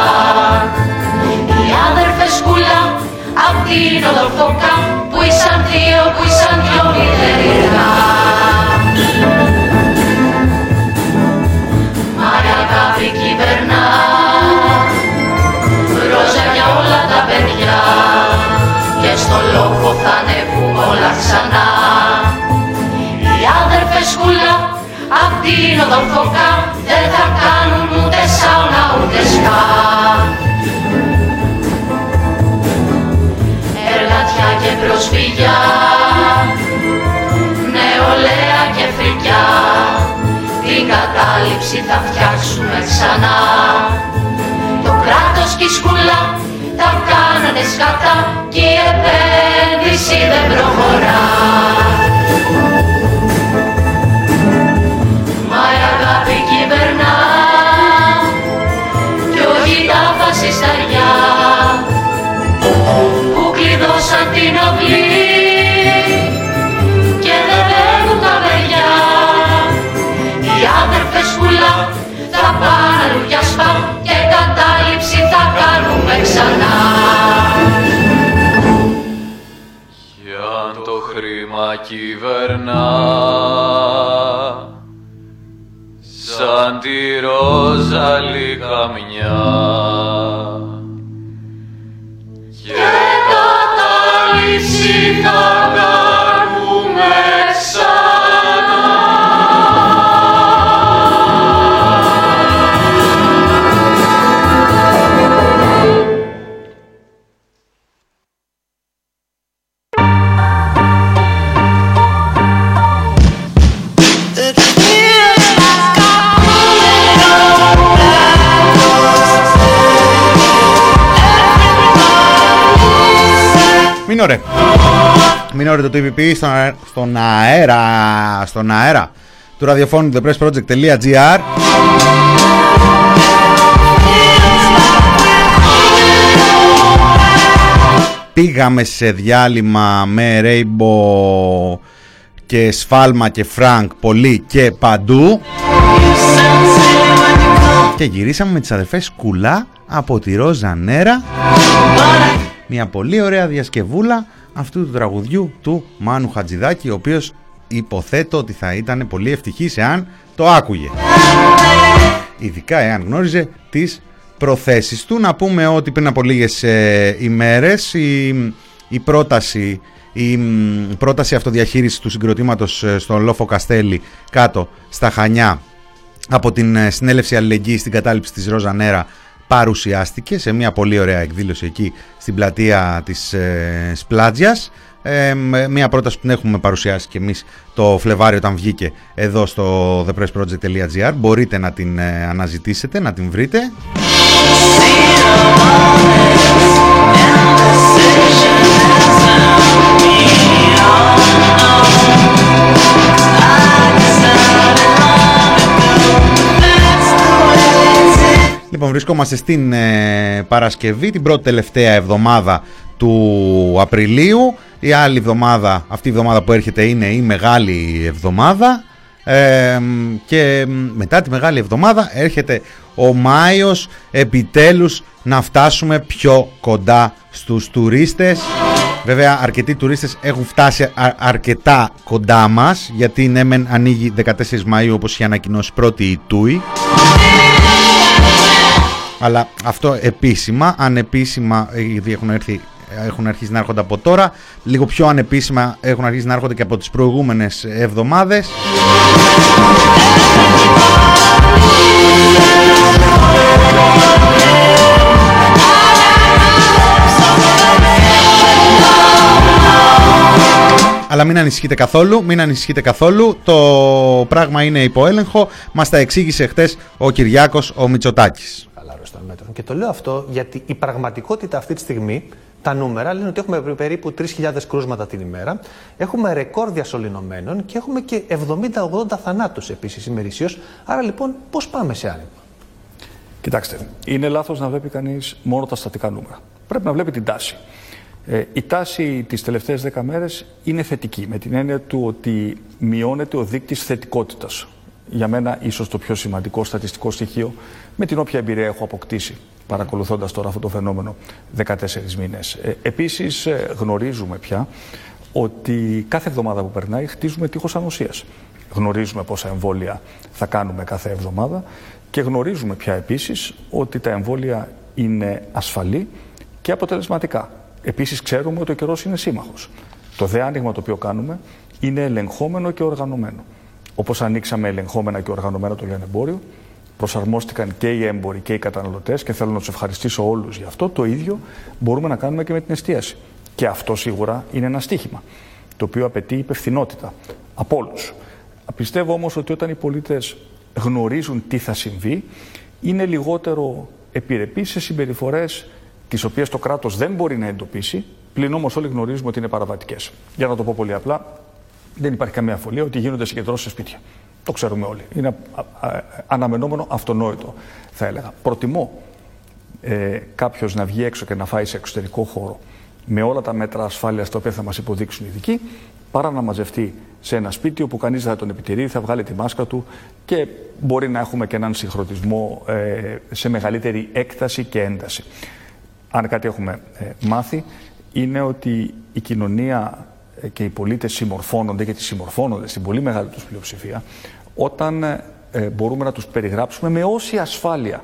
οι άδερφες σκούλα απ' την οδοφόκα που ήσαν δύο, που στο λόγο θα ανέβουν όλα ξανά οι άδερφες σκούλα απ' την οδοφόκα δεν θα κάνουν ούτε σάουνα ούτε σκά. Εργατιά Μοναξιά και προσφυγιά κατάληψη θα φτιάξουμε ξανά. Το κράτος και η σκουλά τα κάνανε σκατά Και η επένδυση δεν προχωρά θα πάνε αλλού για σπα Και κατάληψη θα κάνουμε ξανά. Κι αν το χρήμα κυβερνά σαν τη ρόζαλη καμιά και κατάληψη θα κάνουμε Μην ωραία. Μην ωραία το TPP στον, αε- στον αέρα, στον αέρα του ραδιοφώνου thepressproject.gr Πήγαμε σε διάλειμμα με Rainbow και Σφάλμα και Φρανκ πολύ και παντού. Και γυρίσαμε με τις αδερφές Κουλά από τη Ρόζα Νέρα μια πολύ ωραία διασκευούλα αυτού του τραγουδιού του Μάνου Χατζηδάκη ο οποίος υποθέτω ότι θα ήταν πολύ ευτυχής εάν το άκουγε. Ειδικά εάν γνώριζε τις προθέσεις του. Να πούμε ότι πριν από λίγες ε, ημέρες η, η πρόταση η μ, πρόταση αυτοδιαχείρισης του συγκροτήματος ε, στον Λόφο Καστέλη κάτω στα Χανιά από την ε, συνέλευση αλληλεγγύης στην κατάληψη της Ρόζα Νέρα παρουσιάστηκε σε μια πολύ ωραία εκδήλωση εκεί στην πλατεία της ε, Σπλάτζιας. Ε, με μια πρόταση που την έχουμε παρουσιάσει και εμείς το Φλεβάριο όταν βγήκε εδώ στο thepressproject.gr μπορείτε να την ε, αναζητήσετε, να την βρείτε Λοιπόν, βρισκόμαστε στην ε, Παρασκευή, την πρώτη τελευταία εβδομάδα του Απριλίου. Η άλλη εβδομάδα, αυτή η εβδομάδα που έρχεται είναι η Μεγάλη Εβδομάδα. Ε, και μετά τη Μεγάλη Εβδομάδα έρχεται ο Μάιος επιτέλους να φτάσουμε πιο κοντά στους τουρίστες Βέβαια αρκετοί τουρίστες έχουν φτάσει α- αρκετά κοντά μας γιατί ναι μεν ανοίγει 14 Μαΐου όπως είχε ανακοινώσει πρώτη η Τούι αλλά αυτό επίσημα, ανεπίσημα ήδη έχουν έρθει έχουν αρχίσει να έρχονται από τώρα λίγο πιο ανεπίσημα έχουν αρχίσει να έρχονται και από τις προηγούμενες εβδομάδες Αλλά μην ανησυχείτε καθόλου, μην ανησυχείτε καθόλου. Το πράγμα είναι υπό έλεγχο. Μας τα εξήγησε χτες ο Κυριάκος ο Μητσοτάκης. Χαλάρωση των μέτρων. Και το λέω αυτό γιατί η πραγματικότητα αυτή τη στιγμή, τα νούμερα λένε ότι έχουμε περίπου 3.000 κρούσματα την ημέρα, έχουμε ρεκόρ διασωληνωμένων και έχουμε και 70-80 θανάτους επίσης ημερησίως. Άρα λοιπόν πώς πάμε σε άνοιγμα; Κοιτάξτε, είναι λάθος να βλέπει κανείς μόνο τα στατικά νούμερα. Πρέπει να βλέπει την τάση. Ε, η τάση τις τελευταίες 10 μέρες είναι θετική, με την έννοια του ότι μειώνεται ο δείκτης θετικότητας. Για μένα ίσως το πιο σημαντικό στατιστικό στοιχείο, με την όποια εμπειρία έχω αποκτήσει, παρακολουθώντας τώρα αυτό το φαινόμενο 14 μήνες. Ε, επίσης ε, γνωρίζουμε πια ότι κάθε εβδομάδα που περνάει χτίζουμε τείχος ανοσίας. Γνωρίζουμε πόσα εμβόλια θα κάνουμε κάθε εβδομάδα και γνωρίζουμε πια επίσης ότι τα εμβόλια είναι ασφαλή και αποτελεσματικά. Επίσης ξέρουμε ότι ο καιρός είναι σύμμαχος. Το δε άνοιγμα το οποίο κάνουμε είναι ελεγχόμενο και οργανωμένο. Όπως ανοίξαμε ελεγχόμενα και οργανωμένα το λιανεμπόριο, προσαρμόστηκαν και οι έμποροι και οι καταναλωτές και θέλω να τους ευχαριστήσω όλους γι' αυτό. Το ίδιο μπορούμε να κάνουμε και με την εστίαση. Και αυτό σίγουρα είναι ένα στίχημα, το οποίο απαιτεί υπευθυνότητα από όλους. Πιστεύω όμως ότι όταν οι πολίτες γνωρίζουν τι θα συμβεί, είναι λιγότερο επιρρεπείς σε συμπεριφορές τις οποίες το κράτος δεν μπορεί να εντοπίσει, πλην όμως όλοι γνωρίζουμε ότι είναι παραβατικές. Για να το πω πολύ απλά, δεν υπάρχει καμία αφολία ότι γίνονται συγκεντρώσεις σε σπίτια. Το ξέρουμε όλοι. Είναι α- α- αναμενόμενο, αυτονόητο, θα έλεγα. Προτιμώ ε, κάποιος να βγει έξω και να φάει σε εξωτερικό χώρο με όλα τα μέτρα ασφάλειας τα οποία θα μας υποδείξουν οι ειδικοί, παρά να μαζευτεί σε ένα σπίτι όπου κανείς δεν θα τον επιτηρεί, θα βγάλει τη μάσκα του και μπορεί να έχουμε και έναν συγχρονισμό ε, σε μεγαλύτερη έκταση και ένταση. Αν κάτι έχουμε ε, μάθει, είναι ότι η κοινωνία ε, και οι πολίτες συμμορφώνονται, γιατί συμμορφώνονται στην πολύ μεγάλη τους πλειοψηφία, όταν ε, ε, μπορούμε να τους περιγράψουμε με όση ασφάλεια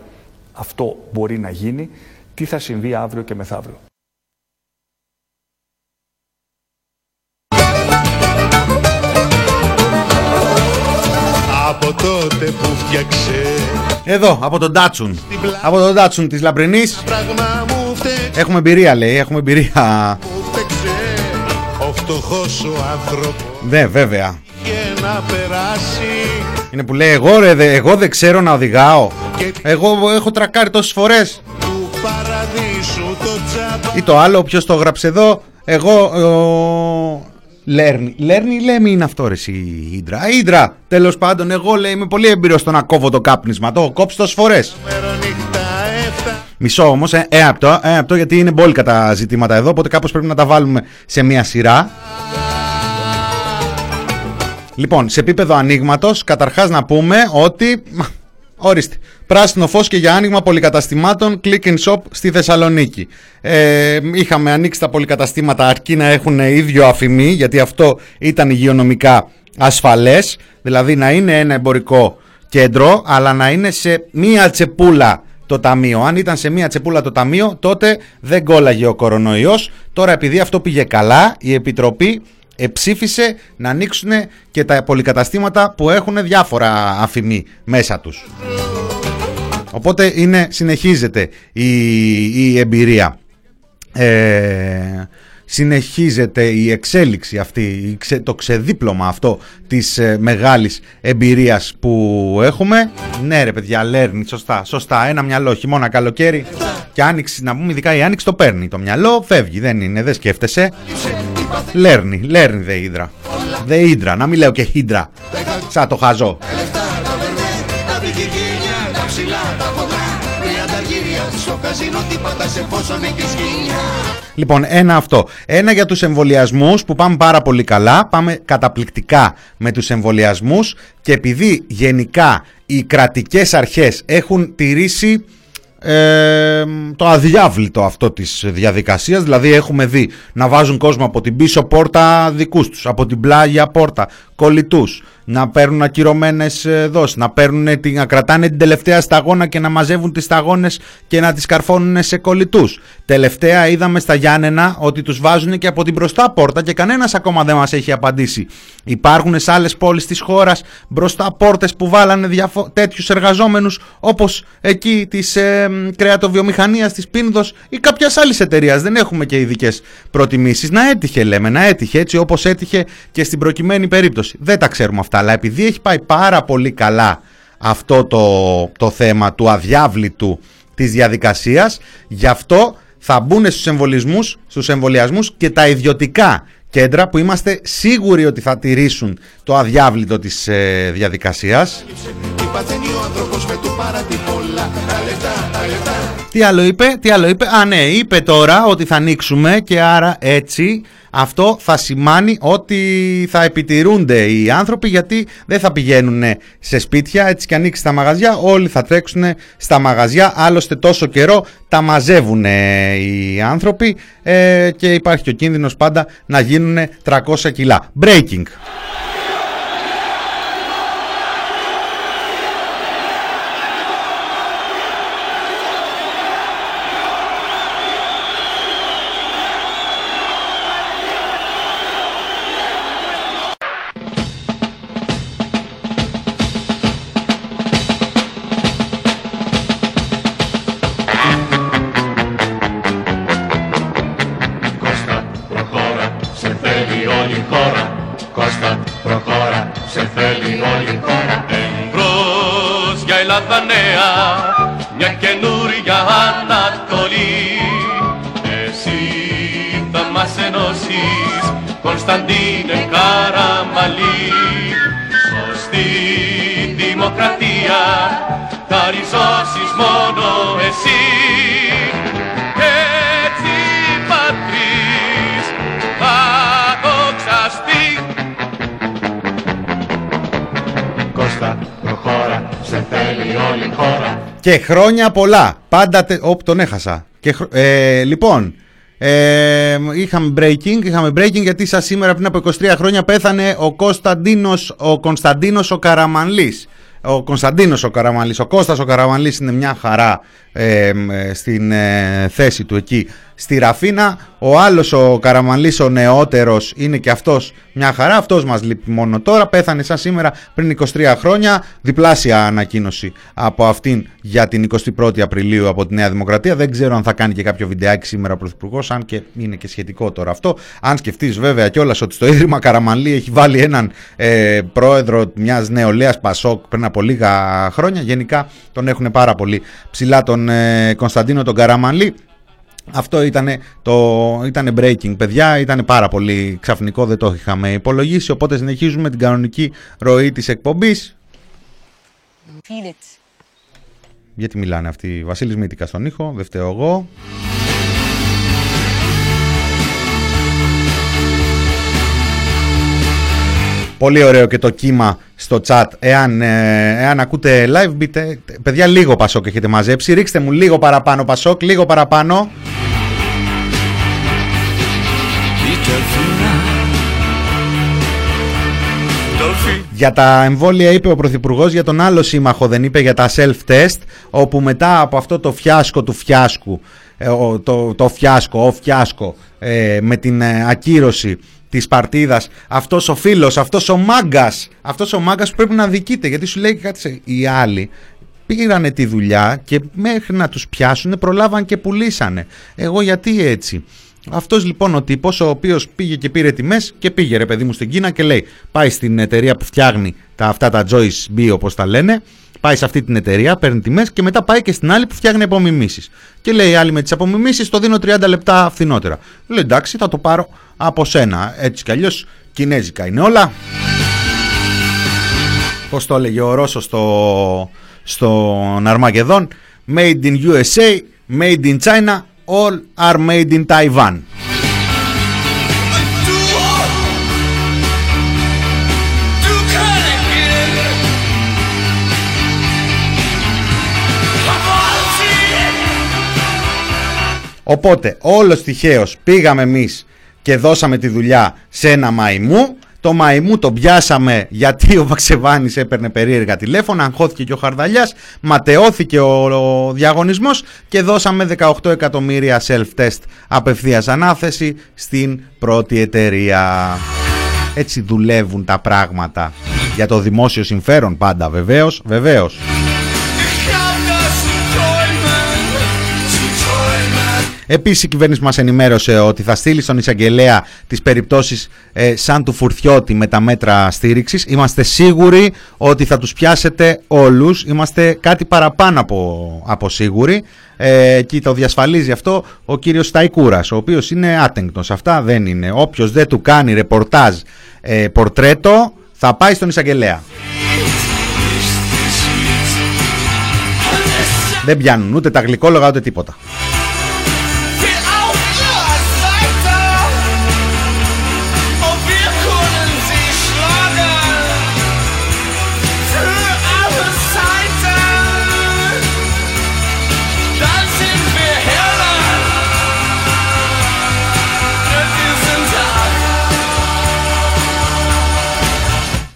αυτό μπορεί να γίνει, τι θα συμβεί αύριο και μεθαύριο. Από τότε που φτιάξε Εδώ, από τον Ντάτσουν. Από τον Ντάτσουν της Λαμπρινής. Πράγμα μου φταίξε Έχουμε εμπειρία, λέει. Έχουμε εμπειρία. Ο φτωχός ο άνθρωπος Ναι, βέβαια. και να περάσει Είναι που λέει εγώ ρε, δε- εγώ δεν ξέρω να οδηγάω. Εγώ έχω τρακάρει τόσες φορές. του παραδείσου το τσάπα Ή το άλλο, ποιος το γράψε εδώ. Εγώ. Ο... Λέρνει. Λέρνει ή λέμε είναι αυτό ρε εσύ η Ίντρα. Ίντρα. Τέλος πάντων, εγώ λέει είμαι πολύ έμπειρος στο να κόβω το κάπνισμα. Το έχω κόψει τόσες φορές. Μισό όμως, ε, ε, απ' το, ε, απ' το, γιατί είναι μπόλικα τα ζητήματα εδώ, οπότε κάπως πρέπει να τα βάλουμε σε μια σειρά. Λοιπόν, σε επίπεδο ανοίγματος, καταρχάς να πούμε ότι. μα, Ορίστε. Πράσινο φως και για άνοιγμα πολυκαταστημάτων Click and Shop στη Θεσσαλονίκη. Ε, είχαμε ανοίξει τα πολυκαταστήματα αρκεί να έχουν ίδιο αφημί, γιατί αυτό ήταν υγειονομικά ασφαλές. Δηλαδή να είναι ένα εμπορικό κέντρο, αλλά να είναι σε μία τσεπούλα το ταμείο. Αν ήταν σε μία τσεπούλα το ταμείο, τότε δεν κόλλαγε ο κορονοϊός. Τώρα επειδή αυτό πήγε καλά, η Επιτροπή εψήφισε να ανοίξουν και τα πολυκαταστήματα που έχουν διάφορα αφημί μέσα τους. Οπότε είναι, συνεχίζεται η, η εμπειρία. Ε, συνεχίζεται η εξέλιξη αυτή, η ξε- το ξεδίπλωμα αυτό της ε, μεγάλης εμπειρίας που έχουμε. Ναι ρε παιδιά, λέρνει, σωστά, σωστά, ένα μυαλό, χειμώνα, καλοκαίρι και άνοιξη, να πούμε ειδικά η άνοιξη το παίρνει. Το μυαλό φεύγει, δεν είναι, δεν σκέφτεσαι. Λέρνει, λέρνει δε ύδρα. Δε ύδρα, να μην λέω και χύντρα. Σαν το χαζό. Τα δικηγένεια, τα ψηλά, τα χοντρά Μια ταργύρια στο καζίνο τίποτα σε φόσον έχεις γυνιά Λοιπόν, ένα αυτό. Ένα για τους εμβολιασμούς που πάμε πάρα πολύ καλά. Πάμε καταπληκτικά με τους εμβολιασμούς και επειδή γενικά οι κρατικές αρχές έχουν τηρήσει ε, το αδιάβλητο αυτό της διαδικασίας δηλαδή έχουμε δει να βάζουν κόσμο από την πίσω πόρτα δικούς τους από την πλάγια πόρτα κολλητούς να παίρνουν ακυρωμένες ε, δόσεις να, παίρνουν, την- να κρατάνε την τελευταία σταγόνα και να μαζεύουν τις σταγόνες και να τις καρφώνουν σε κολλητούς. Τελευταία είδαμε στα Γιάννενα ότι τους βάζουν και από την μπροστά πόρτα και κανένας ακόμα δεν μας έχει απαντήσει. Υπάρχουν σε άλλες πόλεις της χώρας μπροστά πόρτες που βάλανε διαφο- τέτοιους εργαζόμενους όπως εκεί της ε, μ, κρεατοβιομηχανίας της Πίνδος ή κάποιας άλλης εταιρείας. Δεν έχουμε και ειδικές προτιμήσεις. Να έτυχε λέμε να έτυχε έτσι όπως έτυχε και στην προκειμένη περίπτωση. Δεν τα ξέρουμε αυτά αλλά επειδή έχει πάει πάρα πολύ καλά αυτό το, το θέμα του αδιάβλητου της διαδικασίας γι' αυτό θα μπουν στους εμβολισμούς, στους εμβολιασμούς και τα ιδιωτικά κέντρα που είμαστε σίγουροι ότι θα τηρήσουν το αδιάβλητο της ε, διαδικασίας. Τι παθαίνει ο άνθρωπος με του πάρα τι πολλά Τα λεφτά, τα λεφτά Τι άλλο είπε, τι άλλο είπε; Α, ναι, είπε τώρα ότι θα ανοίξουμε και άρα έτσι αυτό θα σημάνει ότι θα επιτηρούνται οι άνθρωποι γιατί δεν θα πηγαίνουν σε σπίτια. Έτσι και ανοίξει τα μαγαζιά, όλοι θα τρέξουν στα μαγαζιά. Άλλωστε τόσο καιρό τα μαζεύουν οι άνθρωποι ε, και υπάρχει και ο κίνδυνος πάντα να γίνουν 300 κιλά. Breaking. Κώστα, προχώρα, σε θέλει όλη η χώρα. Και χρόνια πολλά. Πάντα. Τε... Οπ, τον έχασα. Και χρο- ε, λοιπόν, ε, είχαμε breaking, είχαμε breaking γιατί σας σήμερα πριν από 23 χρόνια πέθανε ο Κωνσταντίνος ο, Κωνσταντίνος ο Καραμανλής. Ο Κωνσταντίνος ο Καραμανλής, ο Κώστας ο Καραμανλής είναι μια χαρά ε, ε, στην ε, θέση του εκεί στη Ραφίνα. Ο άλλος ο Καραμανλής ο νεότερος είναι και αυτός μια χαρά. Αυτός μας λείπει μόνο τώρα. Πέθανε σαν σήμερα πριν 23 χρόνια. Διπλάσια ανακοίνωση από αυτήν για την 21η Απριλίου από τη Νέα Δημοκρατία. Δεν ξέρω αν θα κάνει και κάποιο βιντεάκι σήμερα ο Πρωθυπουργός, αν και είναι και σχετικό τώρα αυτό. Αν σκεφτείς βέβαια κιόλας ότι στο Ίδρυμα Καραμανλή έχει βάλει έναν ε, πρόεδρο μιας νεολαίας Πασόκ πριν από λίγα χρόνια. Γενικά τον έχουν πάρα πολύ ψηλά τον ε, Κωνσταντίνο τον Καραμανλή. Αυτό ήταν το ήτανε breaking, παιδιά. Ήταν πάρα πολύ ξαφνικό, δεν το είχαμε υπολογίσει. Οπότε συνεχίζουμε την κανονική ροή της εκπομπής. Feel it. Γιατί μιλάνε αυτοί. Βασίλης Μήτικα στον ήχο, δεν φταίω εγώ. Πολύ ωραίο και το κύμα στο chat. Εάν, ε, εάν ακούτε live, μπείτε. Παιδιά, λίγο Πασόκ έχετε μαζέψει. Ρίξτε μου λίγο παραπάνω Πασόκ, λίγο παραπάνω. Για τα εμβόλια είπε ο Πρωθυπουργός, για τον άλλο σύμμαχο δεν είπε για τα self-test, όπου μετά από αυτό το φιάσκο του φιάσκου, ε, ο- το, το φιάσκο, ο φιάσκο, ε, με την ε, ακύρωση της παρτίδας, αυτός ο φίλος, αυτός ο μάγκας, αυτός ο μάγκας που πρέπει να δικείται, γιατί σου λέει κάτι σε- οι άλλοι, πήρανε τη δουλειά και μέχρι να τους πιάσουν προλάβαν και πουλήσανε. Εγώ γιατί έτσι; Αυτός λοιπόν ο τύπος ο οποίος πήγε και πήρε τιμές και πήγε ρε παιδί μου στην Κίνα και λέει πάει στην εταιρεία που φτιάχνει τα, αυτά τα Joyce B όπως τα λένε πάει σε αυτή την εταιρεία, παίρνει τιμές και μετά πάει και στην άλλη που φτιάχνει απομιμήσεις. Και λέει η άλλη με τις απομιμήσεις το δίνω 30 λεπτά φθηνότερα. Λέει εντάξει θα το πάρω από σένα. Έτσι κι αλλιώς κινέζικα είναι όλα. Πώς το έλεγε ο Ρώσος στο, στον Αρμαγεδόν; Made in USA, Made in China, all are made in Taiwan. Οπότε όλος τυχαίως πήγαμε εμείς και δώσαμε τη δουλειά σε ένα μαϊμού. Το μαϊμού το πιάσαμε γιατί ο Βαξεβάνης έπαιρνε περίεργα τηλέφωνα, αγχώθηκε και ο Χαρδαλιάς, ματαιώθηκε ο, ο διαγωνισμός και δώσαμε 18 εκατομμύρια self-test απευθείας ανάθεση στην πρώτη εταιρεία. Έτσι δουλεύουν τα πράγματα. Για το δημόσιο συμφέρον πάντα βεβαίως, βεβαίως. Επίσης, η κυβέρνηση μας ενημέρωσε ότι θα στείλει στον εισαγγελέα τις περιπτώσεις ε, σαν του Φουρτιώτη με τα μέτρα στήριξης. Είμαστε σίγουροι ότι θα τους πιάσετε όλους. Είμαστε κάτι παραπάνω από, από σίγουροι. Ε, και το διασφαλίζει αυτό ο κύριος Σταϊκούρας, ο οποίος είναι άτεγκτος. Αυτά δεν είναι. Όποιος δεν του κάνει ρεπορτάζ ε, πορτρέτο, θα πάει στον εισαγγελέα. Δεν πιάνουν ούτε τα γλυκόλογα ούτε τίποτα.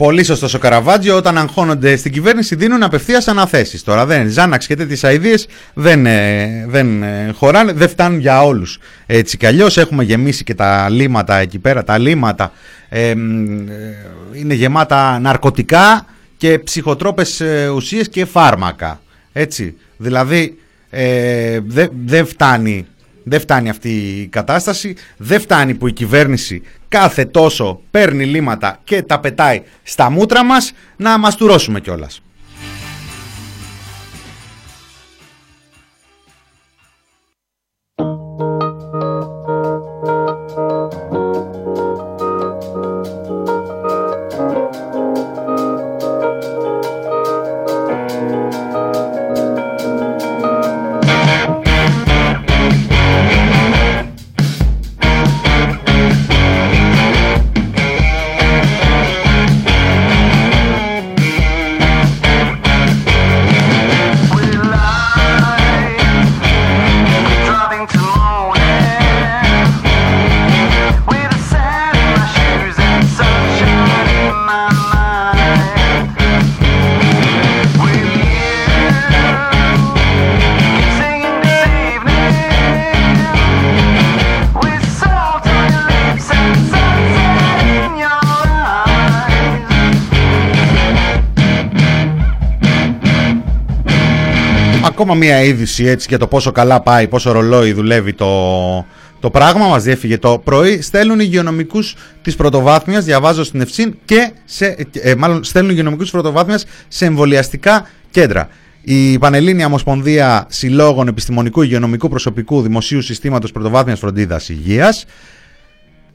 Πολύ σωστό ο Καραβάτζιο. Όταν αγχώνονται στην κυβέρνηση, δίνουν απευθείας αναθέσεις. Τώρα δεν Ζάναξ και τέτοιες αειδίε δεν, ε, δεν ε, χωράνε, δεν φτάνουν για όλους. Έτσι κι αλλιώς έχουμε γεμίσει και τα λίματα εκεί πέρα. Τα λίματα ε, ε, είναι γεμάτα ναρκωτικά και ψυχοτρόπες ε, ουσίες και φάρμακα. Έτσι. Δηλαδή ε, δεν δεν φτάνει δεν φτάνει αυτή η κατάσταση, δεν φτάνει που η κυβέρνηση κάθε τόσο παίρνει λίματα και τα πετάει στα μούτρα μας, να μας τουρώσουμε κιόλας. Ακόμα μία είδηση έτσι για το πόσο καλά πάει, πόσο ρολόι δουλεύει το, το πράγμα. Μας διέφυγε το πρωί. Στέλνουν υγειονομικούς της πρωτοβάθμιας, διαβάζω στην Ευσύν, και σε, ε, μάλλον στέλνουν υγειονομικούς της πρωτοβάθμιας σε εμβολιαστικά κέντρα. Η Πανελλήνια Ομοσπονδία Συλλόγων Επιστημονικού Υγειονομικού Προσωπικού Δημοσίου Συστήματος Πρωτοβάθμιας Φροντίδας Υγείας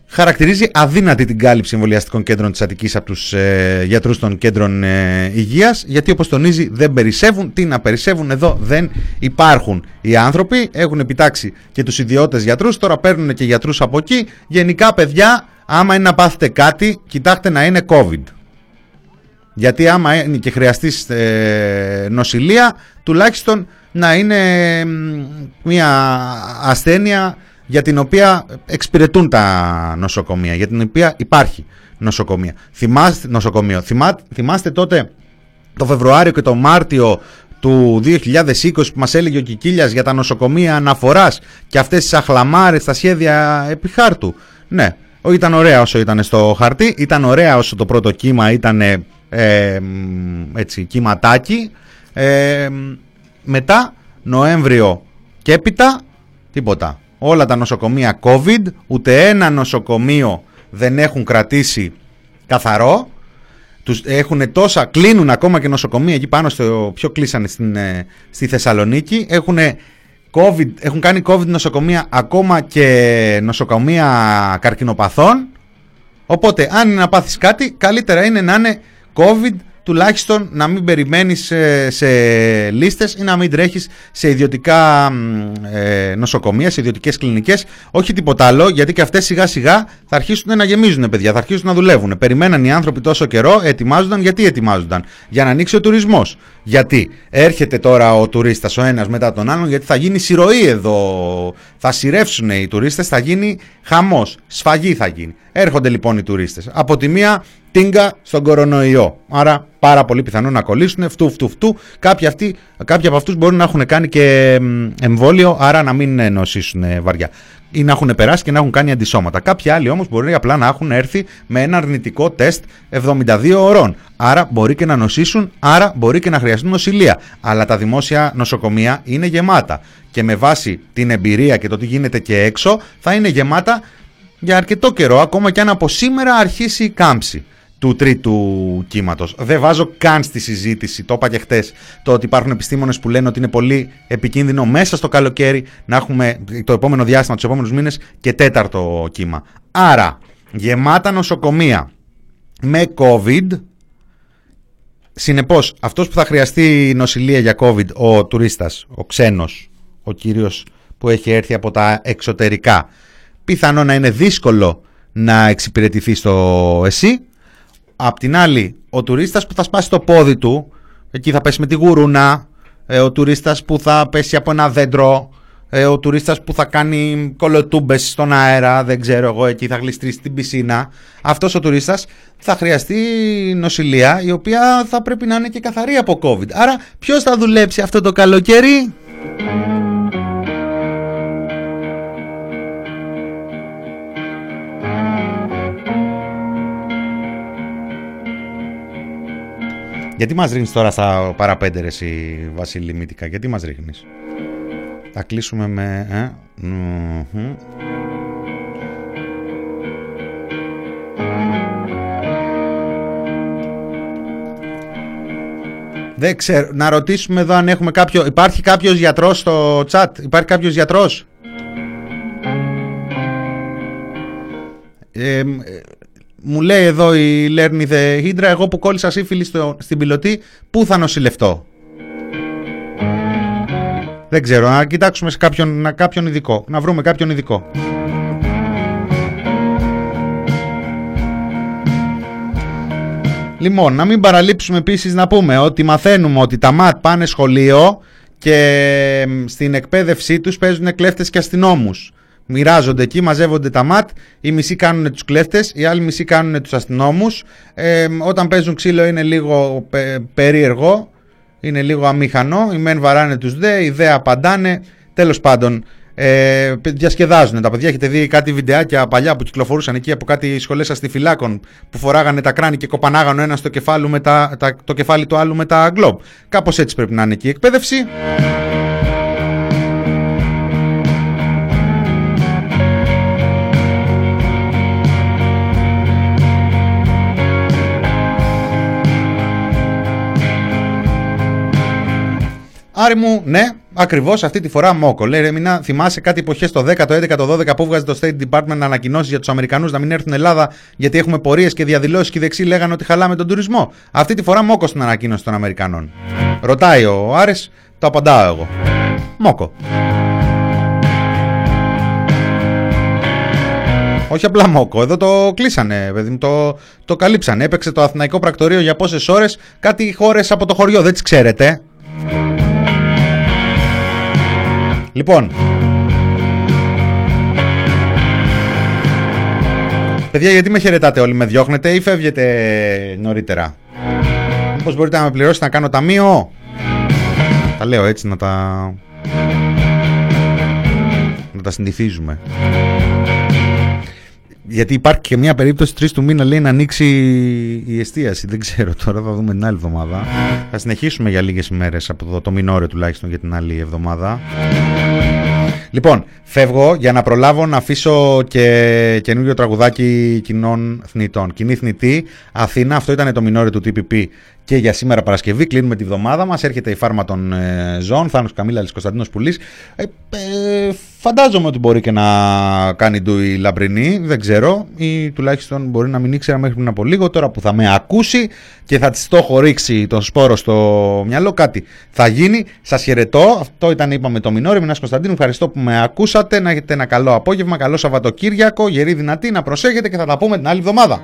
χαρακτηρίζει αδύνατη την κάλυψη εμβολιαστικών κέντρων της Αττικής από τους ε, γιατρούς των κέντρων ε, υγείας γιατί όπως τονίζει δεν περισσεύουν, τι να περισσεύουν εδώ δεν υπάρχουν οι άνθρωποι. Έχουν επιτάξει και τους ιδιώτες γιατρούς. Τώρα παίρνουν και γιατρούς από εκεί. Γενικά παιδιά άμα είναι να πάθετε κάτι κοιτάξτε να είναι COVID. Γιατί άμα είναι και χρειαστεί ε, νοσηλεία τουλάχιστον να είναι μ, μια ασθένεια για την οποία εξυπηρετούν τα νοσοκομεία, για την οποία υπάρχει νοσοκομεία. Θυμάστε, νοσοκομείο. Θυμά, θυμάστε τότε το Φεβρουάριο και το Μάρτιο του 2020 που μας έλεγε ο Κικίλιας για τα νοσοκομεία αναφοράς και αυτές τις αχλαμάρες στα σχέδια επιχάρτου. Ναι, ό, ήταν ωραία όσο ήταν στο χαρτί, ήταν ωραία όσο το πρώτο κύμα ήταν ε, μ, έτσι, κύματάκι. Ε, μετά, Νοέμβριο και έπειτα, τίποτα όλα τα νοσοκομεία COVID, ούτε ένα νοσοκομείο δεν έχουν κρατήσει καθαρό. Τους έχουν τόσα, κλείνουν ακόμα και νοσοκομεία εκεί πάνω στο πιο κλείσανε στην, ε, στη Θεσσαλονίκη. Έχουν, COVID, έχουν κάνει COVID νοσοκομεία ακόμα και νοσοκομεία καρκινοπαθών. Οπότε αν είναι να πάθεις κάτι, καλύτερα είναι να είναι COVID τουλάχιστον να μην περιμένεις σε, σε λίστες ή να μην τρέχεις σε ιδιωτικά ε, νοσοκομεία, σε ιδιωτικές κλινικές. Όχι τίποτα άλλο, γιατί και αυτές σιγά σιγά θα αρχίσουν να γεμίζουν παιδιά, θα αρχίσουν να δουλεύουν. Περιμέναν οι άνθρωποι τόσο καιρό, ετοιμάζονταν. Γιατί ετοιμάζονταν, Για να ανοίξει ο τουρισμός. Γιατί έρχεται τώρα ο τουρίστας ο ένας μετά τον άλλον, γιατί θα γίνει σειροή εδώ. Θα σειρεύσουν οι τουρίστες, θα γίνει χαμός, σφαγή θα γίνει. Έρχονται λοιπόν οι τουρίστες. Από τη μία τίνγκα στον κορονοϊό. Άρα πάρα πολύ πιθανό να κολλήσουν, φτού, φτού, φτού. Κάποιοι, αυτοί, κάποιοι από αυτούς μπορούν να έχουν κάνει και μ, εμβόλιο, άρα να μην ε, νοσήσουν ε, βαριά. Ή να έχουν περάσει και να έχουν κάνει αντισώματα. Κάποιοι άλλοι όμως μπορεί απλά να έχουν έρθει με ένα αρνητικό τεστ 72 ωρών. Άρα μπορεί και να νοσήσουν, άρα μπορεί και να χρειαστούν νοσηλεία. Αλλά τα δημόσια νοσοκομεία είναι γεμάτα. Και με βάση την εμπειρία και το τι γίνεται και έξω, θα είναι γεμάτα για αρκετό καιρό, ακόμα και αν από σήμερα αρχίσει η κάμψη του τρίτου κύματος. Δεν βάζω καν στη συζήτηση, το είπα και χτες, το ότι υπάρχουν επιστήμονες που λένε ότι είναι πολύ επικίνδυνο μέσα στο καλοκαίρι να έχουμε το επόμενο διάστημα, τους επόμενους μήνες και τέταρτο κύμα. Άρα, γεμάτα νοσοκομεία με COVID, συνεπώς αυτός που θα χρειαστεί νοσηλεία για COVID, ο τουρίστας, ο ξένος, ο κύριος που έχει έρθει από τα εξωτερικά, πιθανό να είναι δύσκολο να εξυπηρετηθεί στο ΕΣΥ. Απ' την άλλη, ο τουρίστας που θα σπάσει το πόδι του, εκεί θα πέσει με τη γουρούνα, ε, ο τουρίστας που θα πέσει από ένα δέντρο, ε, ο τουρίστας που θα κάνει κολοτούμπες στον αέρα, δεν ξέρω εγώ, εκεί θα γλιστρήσει στην πισίνα. Αυτός ο τουρίστας θα χρειαστεί νοσηλεία, η οποία θα πρέπει να είναι και καθαρή από COVID. Άρα, ποιος θα δουλέψει αυτό το καλοκαίρι; Γιατί μας ρίχνεις τώρα στα παραπέντε ρε εσύ Βασίλη Μύτικα, γιατί μας ρίχνεις; Θα κλείσουμε με... Ε, μμμ. Δεν ξέρω, να ρωτήσουμε εδώ αν έχουμε κάποιο... Υπάρχει κάποιος γιατρός στο chat, υπάρχει κάποιος γιατρός; Ε, ε, μου λέει εδώ η Learn the Hydra, εγώ που κόλλησα σύμφιλη στο, στην πιλωτή, πού θα νοσηλευτώ; Δεν ξέρω, να κοιτάξουμε σε κάποιον, να, κάποιον ειδικό, να βρούμε κάποιον ειδικό. Λοιπόν, να μην παραλείψουμε επίσης να πούμε ότι μαθαίνουμε ότι τα ΜΑΤ πάνε σχολείο και μ, στην εκπαίδευσή τους παίζουν κλέφτες και αστυνόμους. Μοιράζονται εκεί, μαζεύονται τα ΜΑΤ, οι μισοί κάνουν τους κλέφτες, οι άλλοι μισοί κάνουν τους αστυνόμους. Ε, όταν παίζουν ξύλο είναι λίγο πε- περίεργο, είναι λίγο αμήχανο, οι μεν βαράνε τους δε, οι δε απαντάνε. Τέλος πάντων, Ε, διασκεδάζουν τα παιδιά. Έχετε δει κάτι βιντεάκια παλιά που κυκλοφορούσαν εκεί από κάτι σχολές αστιφυλάκων που φοράγανε τα κράνη και κοπανάγανε ο ένας το κεφάλι, με τα, τα- το κεφάλι του άλλου με τα γκλόμπ. Κάπως έτσι πρέπει να είναι εκεί η εκπαίδευση. Άρη μου, ναι, ακριβώς αυτή τη φορά μόκο. Λέει ρε Μινά, θυμάσαι κάτι εποχές το 10, το 11, το 12 που βγάζεις το State Department ανακοινώσεις για τους Αμερικανούς να μην έρθουν Ελλάδα γιατί έχουμε πορείες και διαδηλώσεις και οι δεξιοί λέγανε ότι χαλάμε τον τουρισμό. Αυτή τη φορά μόκο στην ανακοίνωση των Αμερικανών. Ρωτάει ο Άρης, το απαντάω εγώ. Μόκο. Όχι απλά μόκο, εδώ το κλείσανε, παιδί μου, το, το καλύψανε. Έπαιξε το Αθηναϊκό Πρακτορείο για πόσες ώρες, κάτι χώρες από το χωριό, δεν τις ξέρετε. Λοιπόν. Παιδιά, γιατί με χαιρετάτε όλοι, με διώχνετε ή φεύγετε νωρίτερα; Μήπως μπορείτε να με πληρώσετε να κάνω ταμείο; Τα λέω έτσι να τα... Να τα συνηθίζουμε. Γιατί υπάρχει και μια περίπτωση 3 του μήνα λέει να ανοίξει η εστίαση. Δεν ξέρω τώρα, θα δούμε την άλλη εβδομάδα. Θα συνεχίσουμε για λίγες ημέρες από εδώ, το μηνόριο τουλάχιστον για την άλλη εβδομάδα. Λοιπόν, φεύγω για να προλάβω να αφήσω και καινούριο τραγουδάκι κοινών θνητών. Κοινή θνητή, Αθήνα, αυτό ήταν το μηνόριο του TPP και για σήμερα Παρασκευή. Κλείνουμε τη βδομάδα μας, έρχεται η φάρμα των ε, ζώων, Θάνος Καμίλαλης Κωνσταντίνος Πουλής. Ε, ε, φαντάζομαι ότι μπορεί και να κάνει ντου η Λαμπρινή, δεν ξέρω, ή τουλάχιστον μπορεί να μην ήξερα μέχρι πριν από λίγο, τώρα που θα με ακούσει και θα της το έχω ρίξει τον σπόρο στο μυαλό, κάτι θα γίνει. Σας χαιρετώ, αυτό ήταν είπαμε το μηνόριο, Μινάς Κωνσταντίνου, ευχαριστώ που με ακούσατε, να έχετε ένα καλό απόγευμα, καλό Σαββατοκύριακο, γερή δυνατή, να προσέχετε και θα τα πούμε την άλλη εβδομάδα.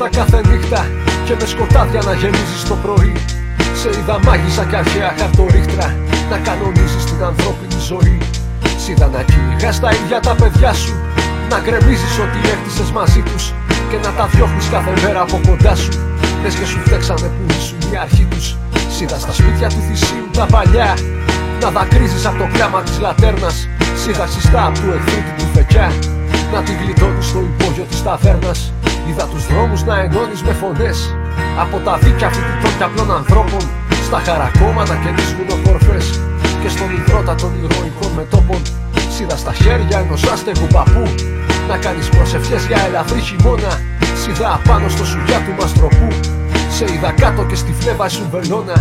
Συντανατίνεσαι με φώτα κάθε νύχτα και με σκοτάδια να γεμίζεις το πρωί. Σε είδα μάγισσα και αρχαία χαρτορίχτρα να κανονίζεις την ανθρώπινη ζωή. Σ' είδα να κυνηγάς τα ίδια τα παιδιά σου να γκρεμίζεις ό,τι έκτισες μαζί τους και να τα διώχνεις κάθε μέρα από κοντά σου. Λες και σου φταίξανε που ήσουν η αρχή τους. Σ' είδα στα σπίτια του θυσίου τα παλιά να δακρύζεις από το κλάμα της λατέρνας. Σ' είδα ξιστά από του εχθρού την τουφεκιά να τη γλιτώνεις στο υπόγειο της ταβέρνας. Είδα τους δρόμους να ενώνεις με φωνές. Από τα δίκια φοιτητών και απλών ανθρώπων Στα χαρακόμματα και τις βουνοκορφές Και στον υδρότα των ηρωικών μετόπων Σ' είδα στα χέρια ενός άστεγου παππού. Να κάνεις προσευχές για ελαφρύ χειμώνα Σ' είδα απάνω στο σουγιά του μαστροπού. Σε είδα κάτω και στη φλέβα σου βελόνα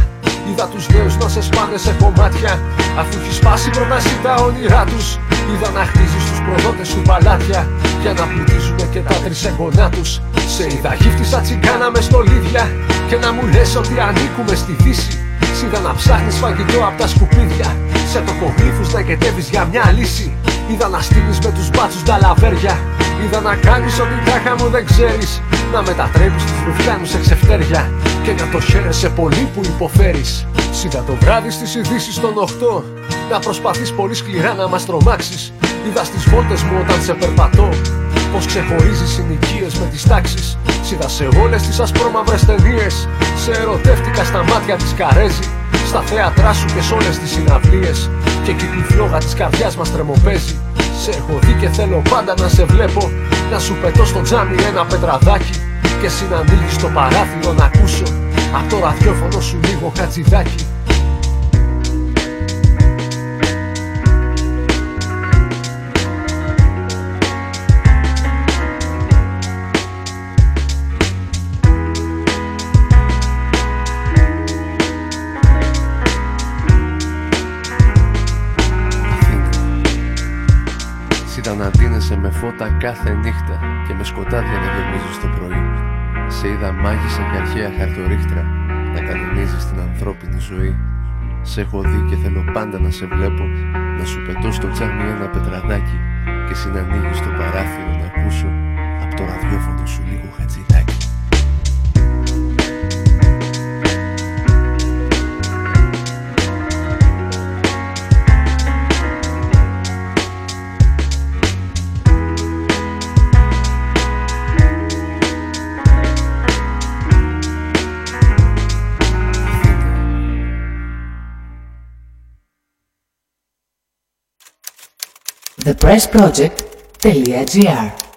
Είδα τους νέους να σε σπάνε σε κομμάτια Αφού έχει σπάσει προτάσει τα όνειρά τους. Είδα να χτίζεις τους προδότες σου παλάτια. Για να πλουτίζουνε και τα τρισεγγονά τους. Σε είδα γύφτισα τσιγκάνα μες στολίδια Και να μου λες ότι ανήκουμε στη δύση. Σ' είδα να ψάχνεις φαγητό απ' τα σκουπίδια. Σε τοκογλύφους να κετεύεις για μια λύση. Είδα να στείλεις με τους μπάτσους τα λαβέρια. Είδα να κάνεις ό,τι τάχα μου δεν ξέρεις. Να μετατρέπεις τους ρουφιάνους σε ξεφτέρια Και να το χαίρεσαι πολύ που υποφέρεις. Σ' είδα το βράδυ στις ειδήσεις των 8 Να προσπαθείς πολύ σκληρά να μας τρομάξεις. Είδα στις βόλτες μου όταν σε περπατώ Πως ξεχωρίζεις συνοικίες με τις τάξεις. Σ' είδα σε όλες τις ασπρόμαυρες ταινίες Σε ερωτεύτηκα στα μάτια της Καρέζη Στα θέατρά σου και σ' όλες τις συναυλίες. Και εκεί τη φλόγα της καρδιάς μας τρεμοπαίζει Σε έχω δει και θέλω πάντα να σε βλέπω Να σου πετώ στο τζάμι ένα πετραδάκι Και εσύ να ανοίγεις το παράθυρο να ακούσω. Απ' το ραδιόφωνο σου λίγο χατζηδάκι Σ' είδα να ντύνεσαι με φώτα κάθε νύχτα και με σκοτάδια να γεμίζεις το πρωί. Σε είδα μάγισσα και αρχαία χαρτορίχτρα να κανονίζεις την ανθρώπινη ζωή. Σε έχω δει και θέλω πάντα να σε βλέπω να σου πετώ στο τζάμι ένα πετραδάκι και εσύ να ανοίγεις το παράθυρο να ακούσω απ' το ραδιόφωνο σου λίγο χατζηδάκι. thepressproject.gr